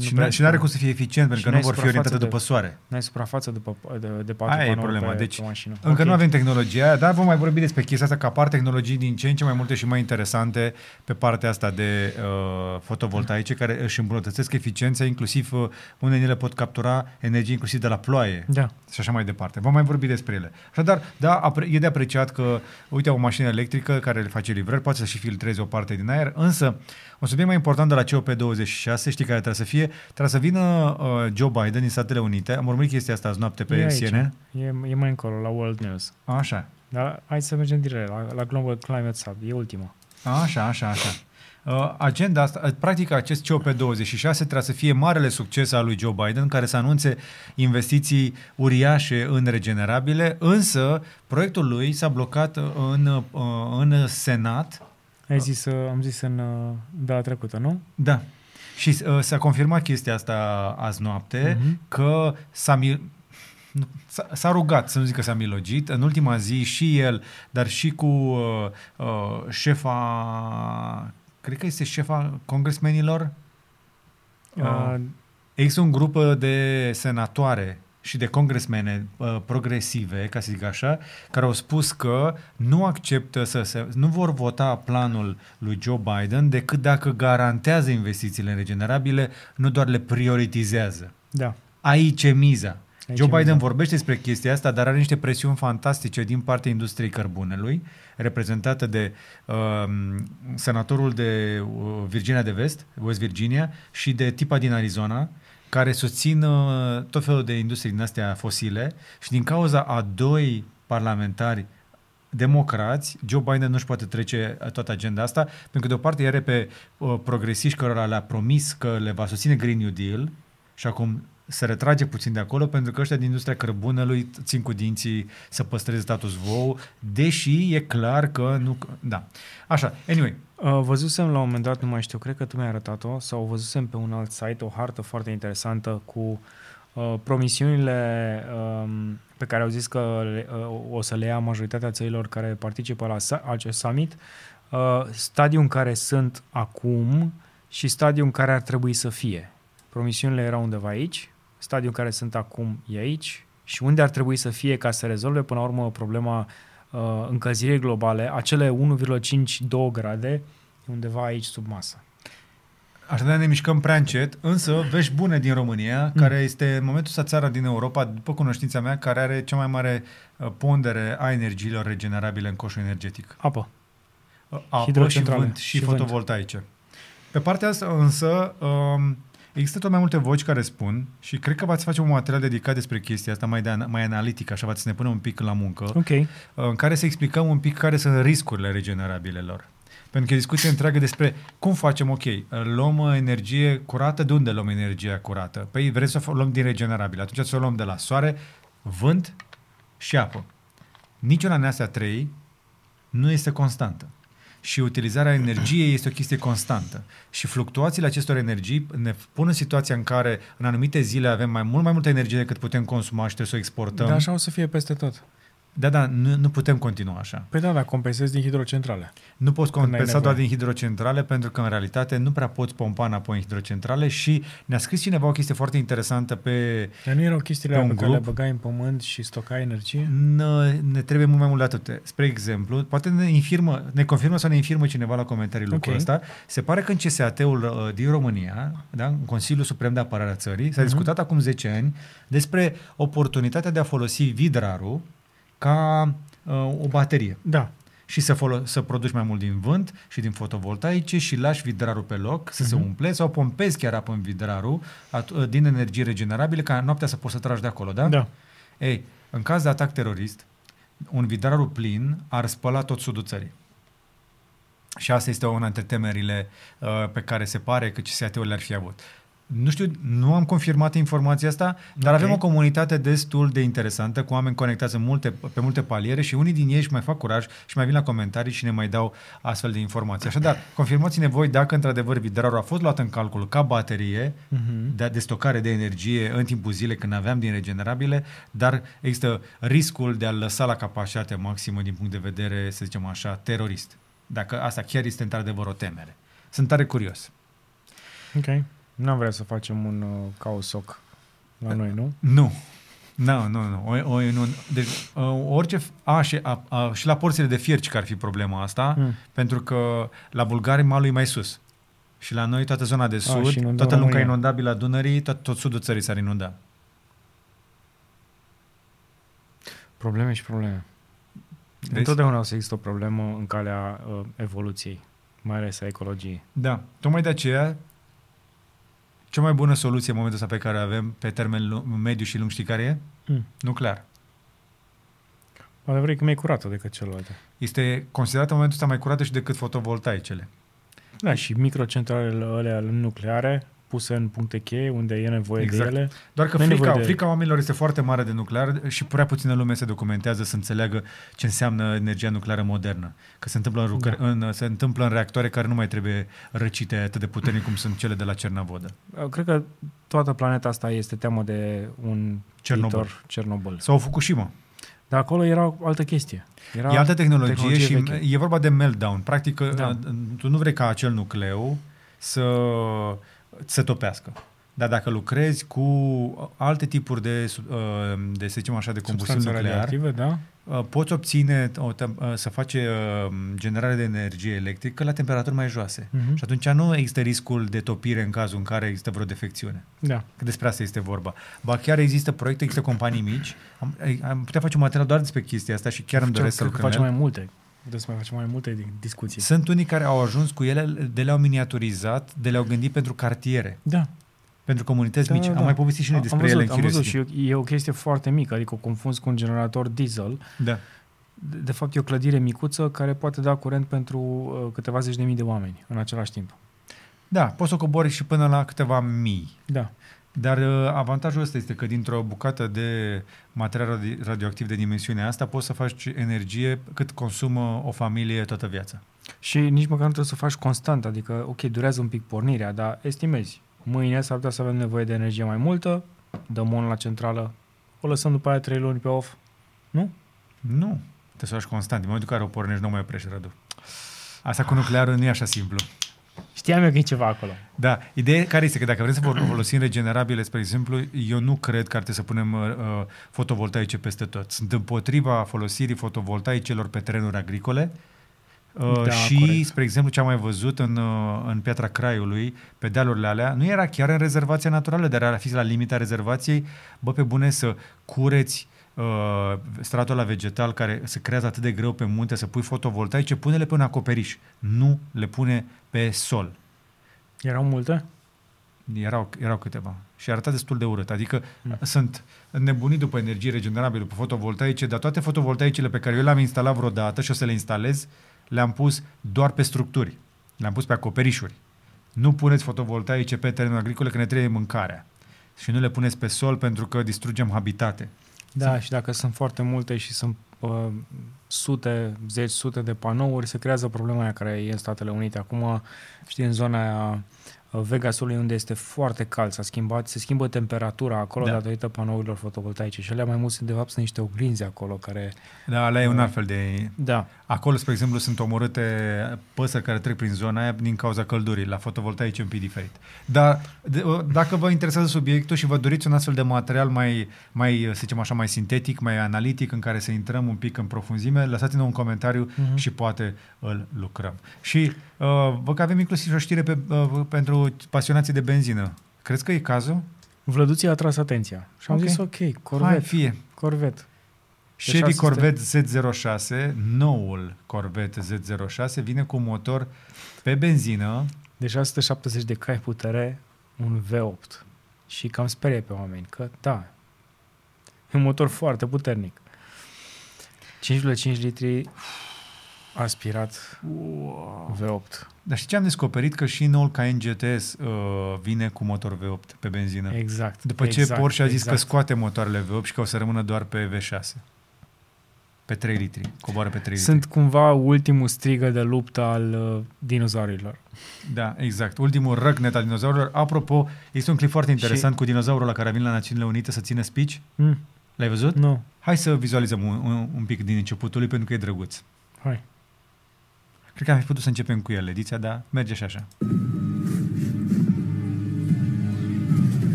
Și, prea- n- și nu are cum să fie eficient, pentru și că nu n-ai vor fi suprafață orientate de- după soare. N-ai suprafață după, de, de 4 Aia e panouri problema. pe, Deci, pe mașină. Încă Ok. nu avem tehnologia aia, dar vom mai vorbi despre chestia asta, că apar tehnologii din ce în ce mai multe și mai interesante pe partea asta de uh, fotovoltaice, care își îmbunătățesc eficiența, inclusiv uh, unele din ele pot captura energie inclusiv de la ploaie Da. și așa mai departe. Vom mai vorbi despre ele. Așadar, da, apre- e de apreciat că, uite, o mașină electrică care le face livrări poate să și filtreze o parte din aer, însă un subiect mai important de la COP26, știi care trebuie să fie? Trebuie să vină uh, Joe Biden din Statele Unite. Am urmărit chestia asta azi noapte pe e, aici. CNN. E, e mai încolo, la World News. Așa. Dar hai să mergem direct la, la Global Climate Summit, e ultima. Așa, așa, așa. Uh, agenda asta, uh, practic acest COP26 trebuie să fie marele succes al lui Joe Biden, care să anunțe investiții uriașe în regenerabile, însă proiectul lui s-a blocat în, uh, în Senat. Ai zis, uh, am zis în uh, data trecută, nu? Da. Și uh, s-a confirmat chestia asta azi noapte, Mhm. că s-a, mil- nu, s-a, s-a rugat, să nu zic că s-a milogit, în ultima zi și el, dar și cu uh, uh, șefa, cred că este șefa congresmenilor, uh, există un grup uh, de senatoare și de congresmene uh, progresive, ca să zic așa, care au spus că nu acceptă să se, nu vor vota planul lui Joe Biden decât dacă garantează investițiile în regenerabile, nu doar le prioritizează. Da. Aici e miza. Aici Joe e Biden miza. vorbește despre chestia asta, dar are niște presiuni fantastice din partea industriei cărbunelui, reprezentată de uh, senatorul de uh, Virginia de Vest, West Virginia, și de tipa din Arizona, care susțin uh, tot felul de industrii din astea fosile și din cauza a doi parlamentari democrați, Joe Biden nu-și poate trece toată agenda asta, pentru că de o parte are pe uh, progresiști cărora le-a promis că le va susține Green New Deal și acum se retrage puțin de acolo pentru că ăștia din industria cărbunelui țin cu dinții să păstreze status quo, deși e clar că nu... Da. Așa, anyway. Uh, văzusem la un moment dat, nu mai știu, cred că tu mi-ai arătat-o, sau văzusem pe un alt site o hartă foarte interesantă cu uh, promisiunile um, pe care au zis că le, uh, o să le ia majoritatea țărilor care participă la sa- acest summit, uh, stadiul în care sunt acum și stadiul în care ar trebui să fie. Promisiunile erau undeva aici, stadiul în care sunt acum e aici și unde ar trebui să fie ca să rezolve până la urmă problema uh, încălzirii globale, acele 1,5-2 grade, undeva aici sub masă. Așadar ne mișcăm prea încet, însă vești bune din România, mm. care este în momentul ăsta țara din Europa, după cunoștința mea, care are cea mai mare uh, pondere a energiilor regenerabile în coșul energetic. Apă. Uh, Apă și Hidrocentrale vânt și, și vânt. fotovoltaice. Pe partea asta însă um, există tot mai multe voci care spun și cred că v-ați face un material dedicat despre chestia asta mai, de, mai analitic, așa v-ați să ne punem un pic la muncă, Ok. uh, în care să explicăm un pic care sunt riscurile regenerabilelor. Pentru că e discuție întreagă despre cum facem, ok, luăm uh, energie curată, de unde luăm energia curată? Păi vrem să o luăm din regenerabil, atunci să o luăm de la soare, vânt și apă. Niciuna din astea trei nu este constantă. Și utilizarea energiei este o chestie constantă. Și fluctuațiile acestor energii ne pun în situația în care în anumite zile avem mai mult mai multă energie decât putem consuma și trebuie să o exportăm. Dar așa o să fie peste tot. Da, da, nu, nu putem continua așa. Păi da, dar compensezi din hidrocentrale. Nu poți Când ai compensa nevoie. doar din hidrocentrale pentru că în realitate nu prea poți pompa înapoi în hidrocentrale și ne-a scris cineva o chestie foarte interesantă pe Dar nu erau chestiile Pe alea un pe care le grup. băgai în pământ și stocai energie? ne, ne trebuie mult mai mult de atât. Spre exemplu, poate ne infirmă, ne confirmă sau ne infirmă cineva la comentarii lucrul Ok. ăsta. Se pare că în CSAT-ul uh, din România, da, în Consiliul Suprem de Apărare a Țării, s-a Mhm. discutat acum 10 ani despre oportunitatea de a folosi vidrarul ca uh, o baterie. Da. și să, folo- să produci mai mult din vânt și din fotovoltaice și lași vidrarul pe loc să se Mhm. umple sau pompezi chiar apă în vidrarul at- din energie regenerabile ca noaptea să poți să tragi de acolo, da? Da. Ei, în caz de atac terorist, un vidrarul plin ar spăla tot sudul țării. Și asta este una dintre temerile uh, pe care se pare că CSAT-ul le-ar fi avut. Nu știu, nu am confirmat informația asta, dar Ok. avem o comunitate destul de interesantă, cu oameni conectați în multe, pe multe paliere și unii din ei își mai fac curaj și mai vin la comentarii și ne mai dau astfel de informații. Așadar, confirmați-ne voi dacă într-adevăr vidrarul a fost luat în calcul ca baterie Mhm. de, de stocare de energie în timpul zilei când aveam din regenerabile, dar există riscul de a lăsa la capacitate maximă din punct de vedere, să zicem așa, terorist. Dacă asta chiar este într-adevăr o temere. Sunt tare curios. Ok. N-am vrea să facem un uh, caosoc la noi, nu? Nu. Nu, nu, nu. O, o, nu. Deci, uh, orice... A, și, a, a, și la porțile de fierci că ar fi problema asta, Mm. pentru că la bulgari malul e mai sus. Și la noi toată zona de sud, și inundăm toată lunga România. inundabilă a Dunării, tot, tot sudul țării s-ar inunda. Probleme și probleme. Vezi? Întotdeauna o să există o problemă în calea uh, evoluției, mai ales a ecologiei. Da, tocmai de aceea cea mai bună soluție în momentul ăsta pe care o avem pe termen lu- mediu și lung știi care e? Mm. Nuclear. Adevărul e că mai curată decât celelalte. Este considerată în momentul ăsta mai curată și decât fotovoltaicele. Da, și microcentralele alea nucleare puse în puncte cheie unde e nevoie Exact. de ele. Doar că Nu e frica, nevoie de- frica oamenilor este foarte mare de nuclear și prea puțină lume se documentează să înțeleagă ce înseamnă energia nucleară modernă. Că se întâmplă în, rucări, Da. în, se întâmplă în reactoare care nu mai trebuie răcite atât de puternic cum sunt cele de la Cernavodă. Uh, Cred că toată planeta asta este teamă de un Cernobâl. viitor Cernobâl. Sau Fukushima. Dar acolo era o altă chestie. Era E altă tehnologie, tehnologie și veche. e vorba de meltdown. Practic, Da. da. tu nu vrei ca acel nucleu să se topească. Dar dacă lucrezi cu alte tipuri de, su- uh, de să zicem așa, de combustibil substanțe nuclear, radioactive, da? uh, poți obține, o, tem- uh, să face uh, generare de energie electrică la temperaturi mai joase. Mhm. Și atunci nu există riscul de topire în cazul în care există vreo defecțiune. Da. Că despre asta este vorba. Ba chiar există proiecte, există companii mici. Am, am putea face un material doar despre chestia asta și chiar îmi doresc să Cred că lucrăm facem în el. mai multe. Putem să mai facem mai multe din- discuții. Sunt unii care au ajuns cu ele, de le-au miniaturizat, de le-au gândit pentru cartiere, Da. pentru comunități Da, mici. da, Am da. mai povestit și noi Am despre văzut, ele în am văzut și Curiosity. e, e o chestie foarte mică, adică o confunzi cu un generator diesel. Da. De, de fapt, e o clădire micuță care poate da curent pentru uh, câteva zeci de mii de oameni în același timp. da, poți să cobori și până la câteva mii. Da. Dar uh, avantajul ăsta este că dintr-o bucată de material radi- radioactiv de dimensiunea asta poți să faci energie cât consumă o familie toată viața. Și nici măcar nu trebuie să o faci constant, adică, ok, durează un pic pornirea, dar estimezi. Mâine s-ar putea să avem nevoie de energie mai multă, dăm on la centrală, o lăsăm după aia trei luni pe off. Nu? Nu. Te să o faci constant. În momentul în care o pornești, nu mai oprești, Radu. Asta cu nuclearul nu e așa simplu. Știam eu că e ceva acolo. Da, ideea care este că dacă vrem să vol- folosim regenerabile, spre exemplu, eu nu cred că ar trebui să punem uh, uh, fotovoltaice peste tot. Sunt împotriva folosirii fotovoltaicelor pe terenuri agricole uh, Da, și, corect. spre exemplu, ce am mai văzut în, uh, în Piatra Craiului, pe dealurile alea, nu era chiar în rezervația naturală, dar era fi la limita rezervației, bă, pe bune să cureți uh, stratul la vegetal care se creează atât de greu pe munte, să pui fotovoltaice, pune-le pe un acoperiș, nu le pune pe sol. Erau multe? Erau, erau câteva. Și arăta destul de urât. Adică Mm. mm. sunt nebunit după energie regenerabilă, după fotovoltaice, dar toate fotovoltaicele pe care eu le-am instalat vreodată și o să le instalez, le-am pus doar pe structuri. Le-am pus pe acoperișuri. Nu puneți fotovoltaice pe terenul agricole că ne trebuie mâncarea. Și nu le puneți pe sol pentru că distrugem habitate. Da, și dacă sunt foarte multe și sunt uh, sute, zeci, sute de panouri, se creează problema aia care e în Statele Unite. Acum, știi, în zona aia uh, Vegasului, unde este foarte cald, s-a schimbat, se schimbă temperatura acolo Da. da. datorită panourilor fotovoltaice și alea mai mult sunt, de fapt, sunt niște oglinzi acolo care... Da, ăla e un alt fel de... Da, Acolo, spre exemplu, sunt omorâte păsări care trec prin zona aia din cauza căldurii. La fotovoltaice e un pic diferit. Dar de, o- dacă vă interesează subiectul și vă doriți un astfel de material mai, mai, să zicem așa, mai sintetic, mai analitic, în care să intrăm un pic în profunzime, lăsați-ne un comentariu Mhm. și poate îl lucrăm. Și uh, văd că avem inclusiv și o știre pe, uh, pentru pasionații de benzină. Crezi că e cazul? Vlăduții a tras atenția. Și am Ok. zis, ok, Hai, Corvette, fie. Corvette. Chevy 600. Corvette Z06, noul Corvette Z06, vine cu un motor pe benzină, De 670 de cai putere, un V8. Și cam sperie pe oameni, că da, e un motor foarte puternic. 5,5 litri aspirat V8. Dar și ce am descoperit? Că și noul Cayenne GTS uh, vine cu motor V8 pe benzină. Exact. După ce exact, Porsche a zis exact. că scoate motoarele V8 și că o să rămână doar pe V6. Pe 3 litri. Coboară pe 3 Sunt cumva ultimul strigă de luptă al uh, dinozaurilor. litri. Da, exact. Ultimul răgnet al dinozaurilor. Apropo, este un clip foarte interesant Și- cu dinozaurul la care a venit la Națiunile Unite să țină speech. Mm, L-ai văzut? nu, Hai să vizualizăm un, un, un pic din începutul lui pentru că e drăguț. hai. Cred că am fi putut să începem cu el ediția, dar merge și așa.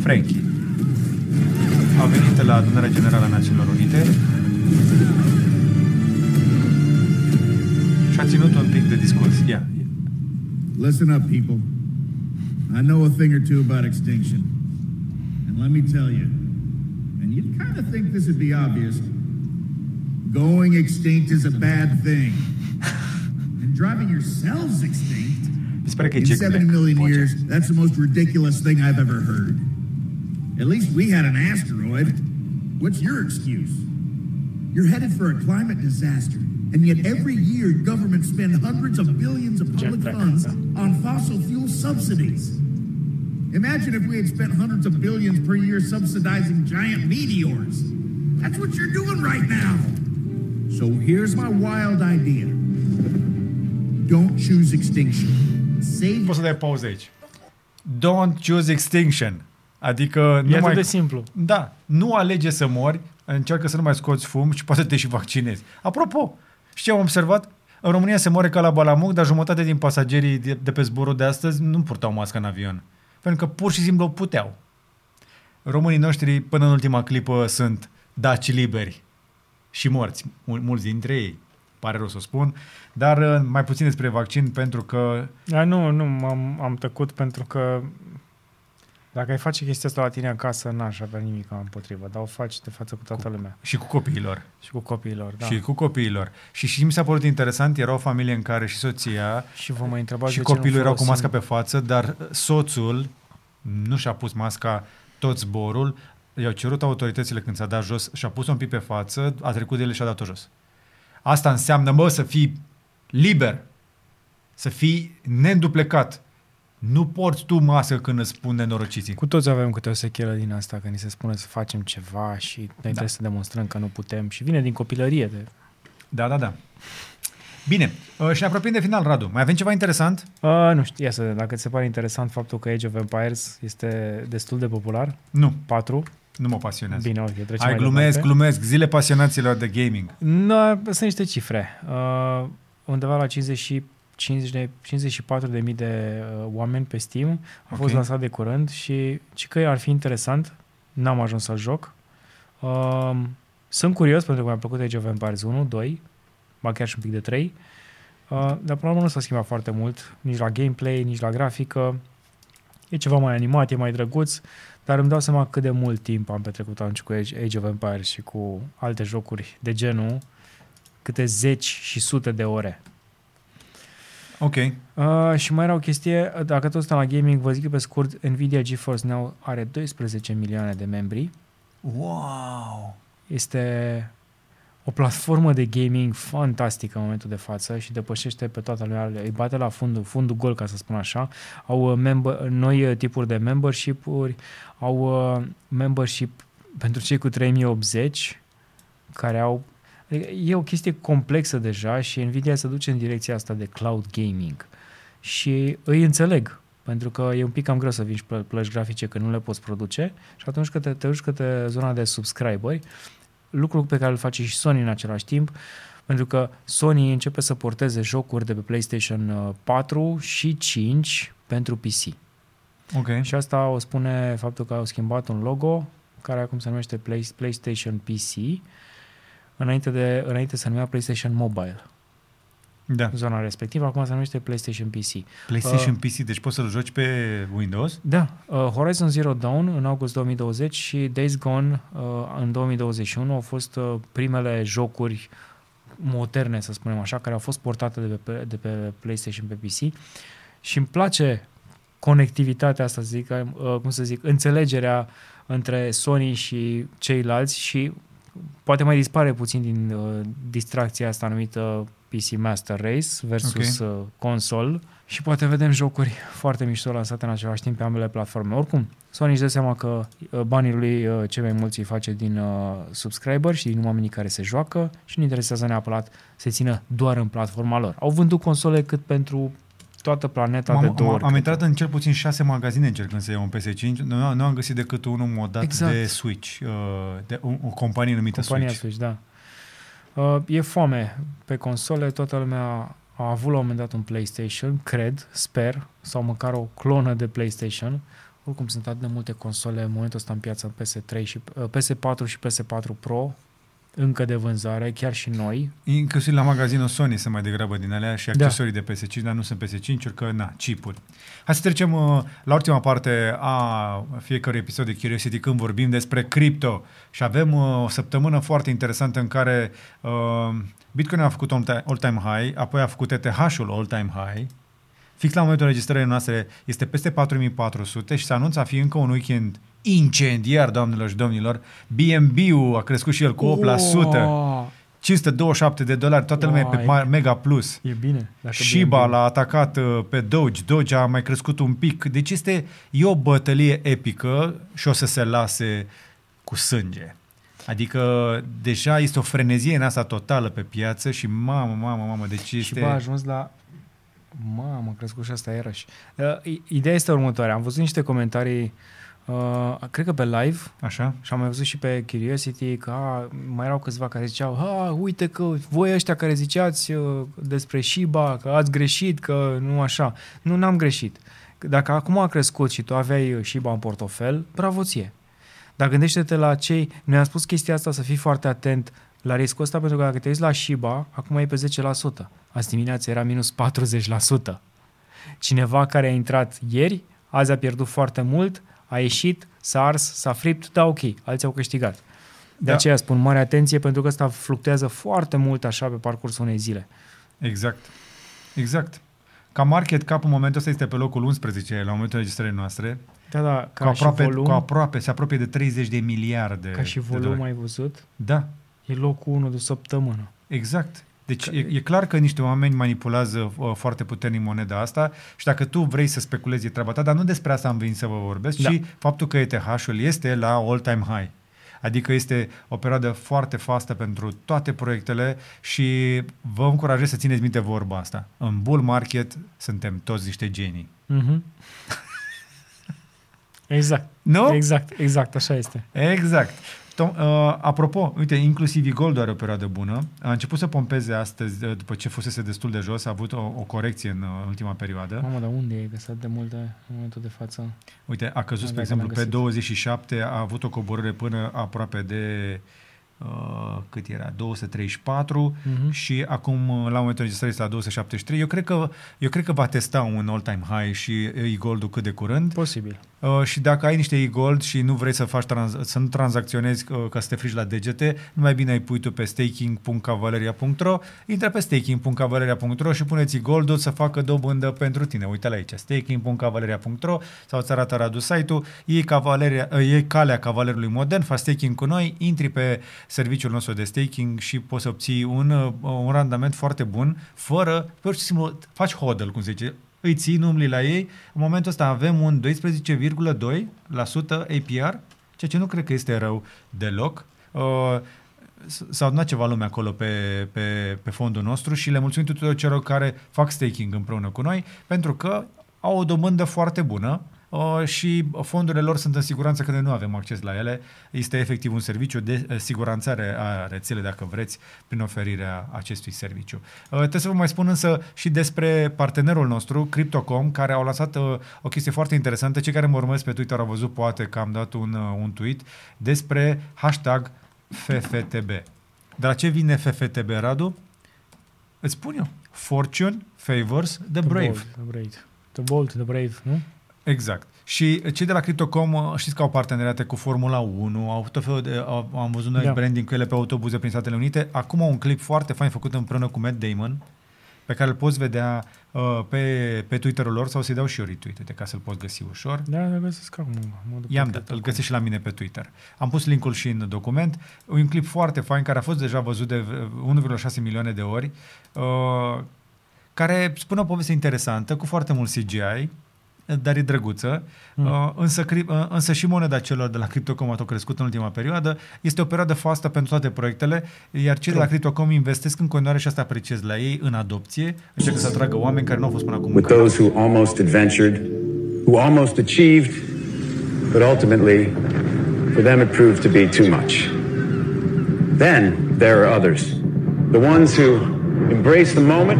Frankie a venit la adunarea generală a Națiunilor Unite și a ținut un pic de discurs. Ia. Listen up, people. I know a thing or two about extinction. And let me tell you, and you'd kind of think this would be obvious, going extinct is a bad thing. And driving yourselves extinct, Mi se pare că e in Jack 70 Black. years, that's the most ridiculous thing I've ever heard. At least we had an asteroid. What's your excuse? You're headed for a climate disaster, and yet every year governments spend hundreds of billions of public funds on fossil fuel subsidies. Imagine if we had spent hundreds of billions per year subsidizing giant meteors. That's what you're doing right now. So here's my wild idea. Don't choose extinction. Save Poți să dai pauză aici. Don't choose extinction. Adică nu E atât mai... de simplu. Da, nu alege să mori, încearcă să nu mai scoți fum și poate te și vaccinezi. Apropo, știi ce am observat? În România se moare ca la Balamuc, dar jumătate din pasagerii de, de pe zborul de astăzi nu purtau mască în avion. Pentru că pur și simplu puteau. Românii noștri, până în ultima clipă, sunt daci liberi și morți, mul- mulți dintre ei. Pare rău să o spun, dar uh, mai puțin despre vaccin pentru că Da, nu, nu, am, am tăcut pentru că dacă ai face chestia asta la tine acasă, n-aș avea nimic împotrivă, dar o faci de față cu toată lumea și cu copiilor. și cu copiilor, da. Și cu copiilor. Și și mi s-a părut interesant, era o familie în care și soția și vă mai întrebați și de ce nu copilul erau cu folosim- masca pe față, dar soțul nu și-a pus masca tot zborul, i-au cerut autoritățile când s-a dat jos și-a pus un pic pe față, a trecut de el și a dat-o jos. Asta înseamnă, mă, să fii liber, să fii neînduplecat. Nu porți tu masă când îți spun nenorociții. Cu toți avem câte o sechelă din asta, că ni se spune să facem ceva și noi da. trebuie să demonstrăm că nu putem. Și vine din copilărie. De... Da, da, da. Bine, uh, și ne apropiem de final, Radu. Mai avem ceva interesant? Uh, nu știu, ia să vedem. Dacă ți se pare interesant faptul că Age of Empires este destul de popular. Nu, 4. Nu mă pasionează. Bine, ok, trecem Hai, mai glumesc, departe. glumesc. Zile pasionaților de gaming. No, sunt niște cifre. Uh, undeva la 50 și 50 de, 54 de mii de uh, oameni pe Steam. A Ok. fost lansat de curând și ci că ar fi interesant. N-am ajuns să joc. Uh, sunt curios pentru că mi-a plăcut Age of Empires 1, 2, ba chiar și un pic de 3. Uh, dar până la urmă nu s-a schimbat foarte mult, nici la gameplay, nici la grafică. E ceva mai animat, e mai drăguț, dar îmi dau seama cât de mult timp am petrecut atunci cu Age, Age of Empires și cu alte jocuri de genul, câte zeci și sute de ore. Ok. Uh, și mai era o chestie, dacă tot stăm la gaming, vă zic pe scurt, Nvidia GeForce Now are 12 milioane de membri. Wow! Este o platformă de gaming fantastică în momentul de față și depășește pe toată lumea, îi bate la fundul, fundul gol, ca să spun așa. Au uh, member, noi uh, tipuri de membership-uri, au uh, membership pentru cei cu 3080, care au Adică e o chestie complexă deja și Nvidia se duce în direcția asta de cloud gaming. Și îi înțeleg, pentru că e un pic cam greu să vinzi plă- plăci grafice că nu le poți produce și atunci când te, te duci către zona de subscriberi, lucru pe care îl face și Sony în același timp, pentru că Sony începe să porteze jocuri de pe PlayStation uh, 4 și 5 pentru PC. Ok. Și asta o spune faptul că au schimbat un logo care acum se numește Play, PlayStation PC înainte, de, înainte se numea PlayStation Mobile. Da. Zona respectivă acum se numește PlayStation PC. PlayStation Uh, PC, deci poți să-l joci pe Windows? Da, uh, Horizon Zero Dawn în august 2020 și Days Gone uh, în 2021 au fost uh, primele jocuri moderne, să spunem așa, care au fost portate de pe, de pe PlayStation pe PC și îmi place conectivitatea asta, să zic, uh, cum să zic, înțelegerea între Sony și ceilalți și poate mai dispare puțin din uh, distracția asta numită PC Master Race versus uh, console și poate vedem jocuri foarte mișto lansate în același timp pe ambele platforme. Oricum, Sony își dă seama că uh, banii lui uh, cei mai mulți îi face din uh, subscriber și din oamenii care se joacă și nu interesează neapărat să țină doar în platforma lor. Au vândut console cât pentru toată planeta de am, două am, ori. am cât- intrat în cel puțin șase magazine încercând să iau un PS5. Nu, nu am găsit decât unul modat Exact. de Switch, uh, de o, o companie numită Compania Switch. Switch, da. Uh, e foame pe console, toată lumea a avut la un moment dat un PlayStation, cred, sper, sau măcar o clonă de PlayStation. Oricum sunt atât de multe console în momentul ăsta în piață, PS3 și uh, PS4 și PS4 Pro, încă de vânzare, chiar și noi. Inclusiv la magazinul Sony sunt mai degrabă din alea și Da. accesorii de PS5, dar nu sunt PS5-uri, că na, chipuri. Hai să trecem uh, la ultima parte a fiecărui episod de Curiosity când vorbim despre cripto. Și avem uh, o săptămână foarte interesantă în care uh, Bitcoin a făcut all-time all-time high, apoi a făcut ETH-ul all-time high. Fix la momentul înregistrării noastre este peste 4400 și se anunță a fi încă un weekend incendiar, doamnelor și domnilor. BNB-ul a crescut și el cu 8%. Wow, 527 de dolari, toată lumea e pe Uai. ma- Mega Plus. e bine. Dacă Shiba BNB l-a atacat uh, pe Doge, Doge a mai crescut un pic. Deci este e o bătălie epică și o să se lase cu sânge. Adică deja este o frenezie în asta totală pe piață și mamă, mamă, mamă, deci Și este... bă, a ajuns la... Mamă, a crescut și asta iarăși. Uh, i- ideea este următoarea. Am văzut niște comentarii, uh, cred că pe live, Așa? și am mai văzut și pe Curiosity că a, mai erau câțiva care ziceau ha, uite că voi ăștia care ziceați uh, despre Shiba, că ați greșit, că nu așa. Nu, n-am greșit. Dacă acum a crescut și tu aveai uh, Shiba în portofel, bravo ție. Dar gândește-te la cei... Noi am spus chestia asta să fii foarte atent la riscul ăsta, pentru că dacă te uiți la Shiba, acum e pe 10%. Azi dimineața era minus 40%. Cineva care a intrat ieri, azi a pierdut foarte mult, a ieșit, s-a ars, s-a fript, da, ok, alții au câștigat. De Da. aceea spun mare atenție, pentru că ăsta fluctuează foarte mult așa pe parcursul unei zile. Exact. Exact. Ca market cap în momentul ăsta este pe locul 11 la momentul înregistrării noastre. Da, da, ca Cu aproape, și volum, cu aproape, se apropie de 30 de miliarde ca și de volum dolari. ai văzut, Da, e locul 1 de săptămână. exact. Deci e, e clar că niște oameni manipulează uh, foarte puternic moneda asta și dacă tu vrei să speculezi e treaba ta, dar nu despre asta am venit să vă vorbesc, Da. ci faptul că ETH-ul este la all-time high. Adică este o perioadă foarte fastă pentru toate proiectele și vă încurajez să țineți minte vorba asta. În bull market suntem toți niște genii. Mhm. Exact. Nu? Exact, exact, așa este. Exact. Tom, uh, apropo, uite, inclusiv Gold are o perioadă bună. A început să pompeze astăzi, uh, după ce fusese destul de jos, a avut o, o corecție în uh, ultima perioadă. Mamă, dar unde e găsat de multe în momentul de față? Uite, a căzut, Da, spre dacă exemplu, l-am pe găsit. 27, a avut o coborâre până aproape de uh, cât era, 234 Mhm. și acum, uh, la momentul înregistrării, este la 273. Eu cred, că, eu cred că va testa un all-time high și e-gold-ul cât de curând. Posibil. Uh, și dacă ai niște e-gold și nu vrei să faci trans- să nu tranzacționezi uh, ca să te frici la degete, nu mai bine ai pui tu pe staking.cavaleria.ro, intră pe staking.cavaleria.ro și puneți goldul să facă dobândă pentru tine. Uite la aici, staking.cavaleria.ro sau îți arată Radu site-ul, iei, cavaleria, uh, iei calea cavalerului modern, faci staking cu noi, intri pe serviciul nostru de staking și poți să obții un, uh, un randament foarte bun, fără, pur și simplu, faci hodl, cum se zice, îi ții, nu umbli la ei. În momentul ăsta avem un 12,2% APR, ceea ce nu cred că este rău deloc. Uh, s- S-a adunat ceva lume acolo pe, pe, pe fondul nostru și le mulțumim tuturor celor care fac staking împreună cu noi, pentru că au o dobândă foarte bună uh, și fondurile lor sunt în siguranță că noi nu avem acces la ele. Este efectiv un serviciu de uh, siguranțare a rețelei, dacă vreți, prin oferirea acestui serviciu. Uh, Trebuie să vă mai spun însă și despre partenerul nostru, Cryptocom, care au lansat uh, o chestie foarte interesantă. Cei care mă urmăresc pe Twitter au văzut poate că am dat un, uh, un tweet despre hashtag FFTB. De la ce vine FFTB, Radu? Îți spun eu. Fortune favors the brave. Bold, the brave. The bold, the brave, nu? Exact. Și cei de la Cryptocom, uh, știți că au parteneriate cu Formula 1, au tot felul de, au, am văzut noi Da. branding cu ele pe autobuze prin Statele Unite. Acum au un clip foarte fain făcut împreună cu Matt Damon, pe care îl poți vedea uh, pe, pe Twitter-ul lor sau să-i dau și eu retweet, uite, ca să-l poți găsi ușor. Da, îl găsesc acum. mă duc pe I-am dat, Crypto.com. îl găsești și la mine pe Twitter. Am pus linkul și în document. Un clip foarte fain care a fost deja văzut de uh, 1,6 milioane de ori, uh, care spune o poveste interesantă, cu foarte mult CGI, dar e drăguță. Mm. Uh, însă, cri- uh, însă și moneda celor de la Cryptocom a tot crescut în ultima perioadă. Este o perioadă fastă pentru toate proiectele, iar cei de la True. Cryptocom investesc în continuare și asta apreciez la ei, în adopție. Încearcă să atragă oameni care nu au fost până acum în with those who almost adventured, who almost achieved, but ultimately, for them it proved to be too much. Then there are others, the ones who embrace the moment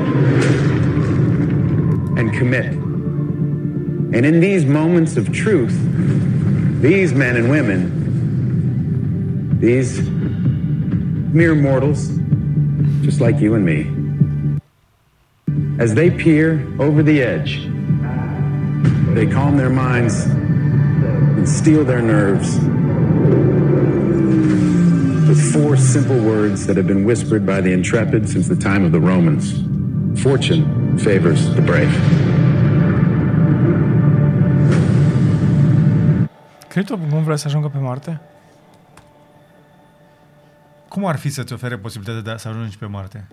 and commit. And in these moments of truth, these men and women, these mere mortals, just like you and me, as they peer over the edge, they calm their minds and steel their nerves with four simple words that have been whispered by the intrepid since the time of the Romans Fortune favors the brave. Crypto.com vrea să ajungă pe Marte? Cum ar fi să-ți ofere posibilitatea de a să ajungi pe Marte?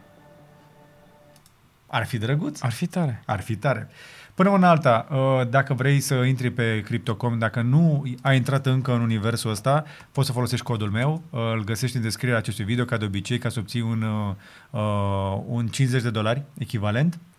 Ar fi drăguț? Ar fi tare. Ar fi tare. Până una alta, uh, dacă vrei să intri pe Cryptocom, dacă nu ai intrat încă în universul ăsta, poți să folosești codul meu, uh, îl găsești în descrierea acestui video, ca de obicei, ca să obții un, uh, uh, un 50 de dolari echivalent uh,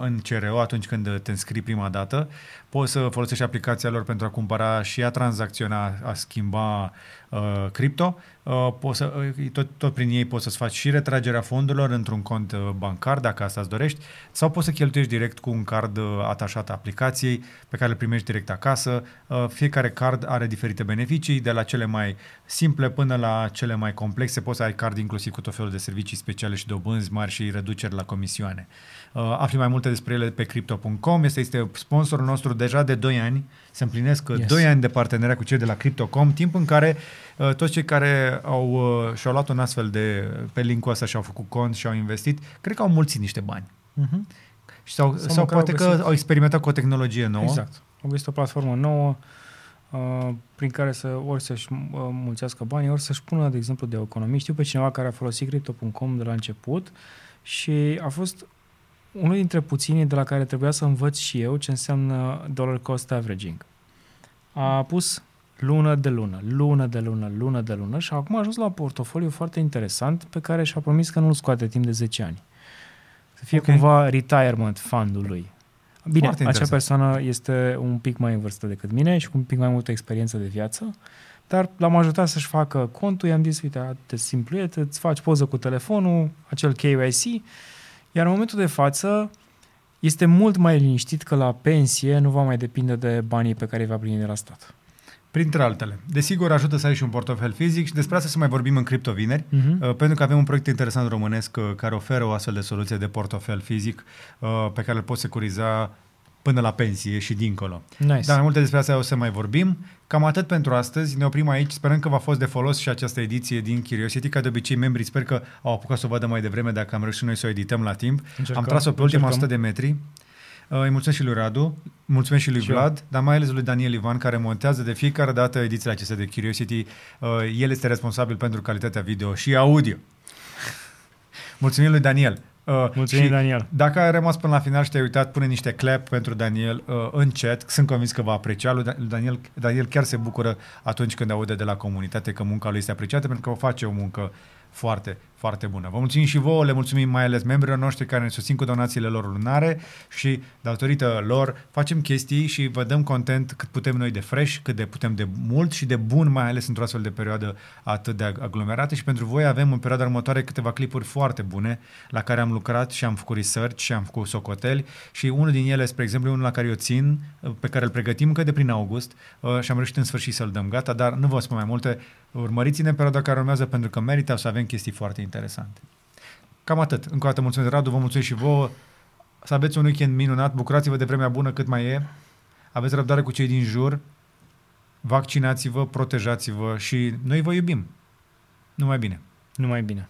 în CRO atunci când te înscrii prima dată. Poți să folosești aplicația lor pentru a cumpăra și a tranzacționa, a schimba uh, cripto. Uh, poți să, uh, tot, tot prin ei poți să-ți faci și retragerea fondurilor într-un cont uh, bancar, dacă asta îți dorești, sau poți să cheltuiești direct cu un card uh, atașat aplicației pe care îl primești direct acasă. Uh, fiecare card are diferite beneficii, de la cele mai simple până la cele mai complexe. Poți să ai card inclusiv cu tot felul de servicii speciale și dobânzi mari și reduceri la comisioane. Uh, afli mai multe despre ele pe crypto.com. Este, este sponsorul nostru deja de 2 ani. Se împlinesc Yes. yes. 2 ani de parteneria cu cei de la Crypto.com, timp în care uh, toți cei care au, uh, și-au luat un astfel de, pe linkul ăsta și-au făcut cont și-au investit, cred că au mulțit niște bani. Mhm. Și sau, Sau sau măcar poate au că găsit. au experimentat cu o tehnologie nouă. Exact. Au găsit o platformă nouă uh, prin care să ori să-și uh, mulțească banii, ori să-și pună, de exemplu, de economii. Știu pe cineva care a folosit Crypto.com de la început și a fost unul dintre puținii de la care trebuia să învăț și eu ce înseamnă dollar cost averaging. A pus lună de lună, lună de lună, lună de lună și acum a ajuns la un portofoliu foarte interesant pe care și-a promis că nu-l scoate timp de 10 ani. Să fie okay. cumva retirement fundul lui. Bine, Foarte acea interesant. persoană este un pic mai în vârstă decât mine și cu un pic mai multă experiență de viață, dar l-am ajutat să-și facă contul, i-am zis, uite, atât de simplu e, îți faci poză cu telefonul, acel KYC, iar în momentul de față este mult mai liniștit că la pensie nu va mai depinde de banii pe care îi va primi de la stat. Printre altele. Desigur, ajută să ai și un portofel fizic și despre asta să mai vorbim în cripto vineri, Mhm. uh, pentru că avem un proiect interesant românesc uh, care oferă o astfel de soluție de portofel fizic uh, pe care îl poți securiza până la pensie și dincolo. Nice. Dar mai multe despre asta o să mai vorbim. Cam atât pentru astăzi. Ne oprim aici. Sperăm că v-a fost de folos și această ediție din Curiosity. Ca de obicei, membrii sper că au apucat să o vadă mai devreme dacă am reușit noi să o edităm la timp. Încercăm, am tras-o pe ultima încercăm. 100 de metri. Uh, Îi mulțumesc și lui Radu, mulțumesc și lui Și eu. Vlad, dar mai ales lui Daniel Ivan, care montează de fiecare dată edițiile acestea de Curiosity. Uh, El este responsabil pentru calitatea video și audio. Mulțumim lui Daniel. Uh, Mulțumim, și Daniel. Dacă ai rămas până la final și te-ai uitat, pune niște clap pentru Daniel uh, în chat. Sunt convins că va aprecia. Lui Da- lui Daniel, Daniel chiar se bucură atunci când aude de la comunitate că munca lui este apreciată, pentru că o face o muncă foarte, foarte bună. Vă mulțumim și vouă, le mulțumim mai ales membrilor noștri care ne susțin cu donațiile lor lunare și datorită lor facem chestii și vă dăm content cât putem noi de fresh, cât de putem de mult și de bun, mai ales într-o astfel de perioadă atât de aglomerată și pentru voi avem în perioada următoare câteva clipuri foarte bune la care am lucrat și am făcut research și am făcut socoteli și unul din ele, spre exemplu, unul la care eu țin, pe care îl pregătim încă de prin august uh, și am reușit în sfârșit să-l dăm gata, dar nu vă spun mai multe. Urmăriți-ne în perioada care urmează pentru că merită să avem chestii foarte interesante. Cam atât. Încă o dată mulțumesc, Radu, vă mulțumesc și vouă. Să aveți un weekend minunat, bucurați-vă de vremea bună cât mai e, aveți răbdare cu cei din jur, vaccinați-vă, protejați-vă și noi vă iubim. Numai bine! Numai bine.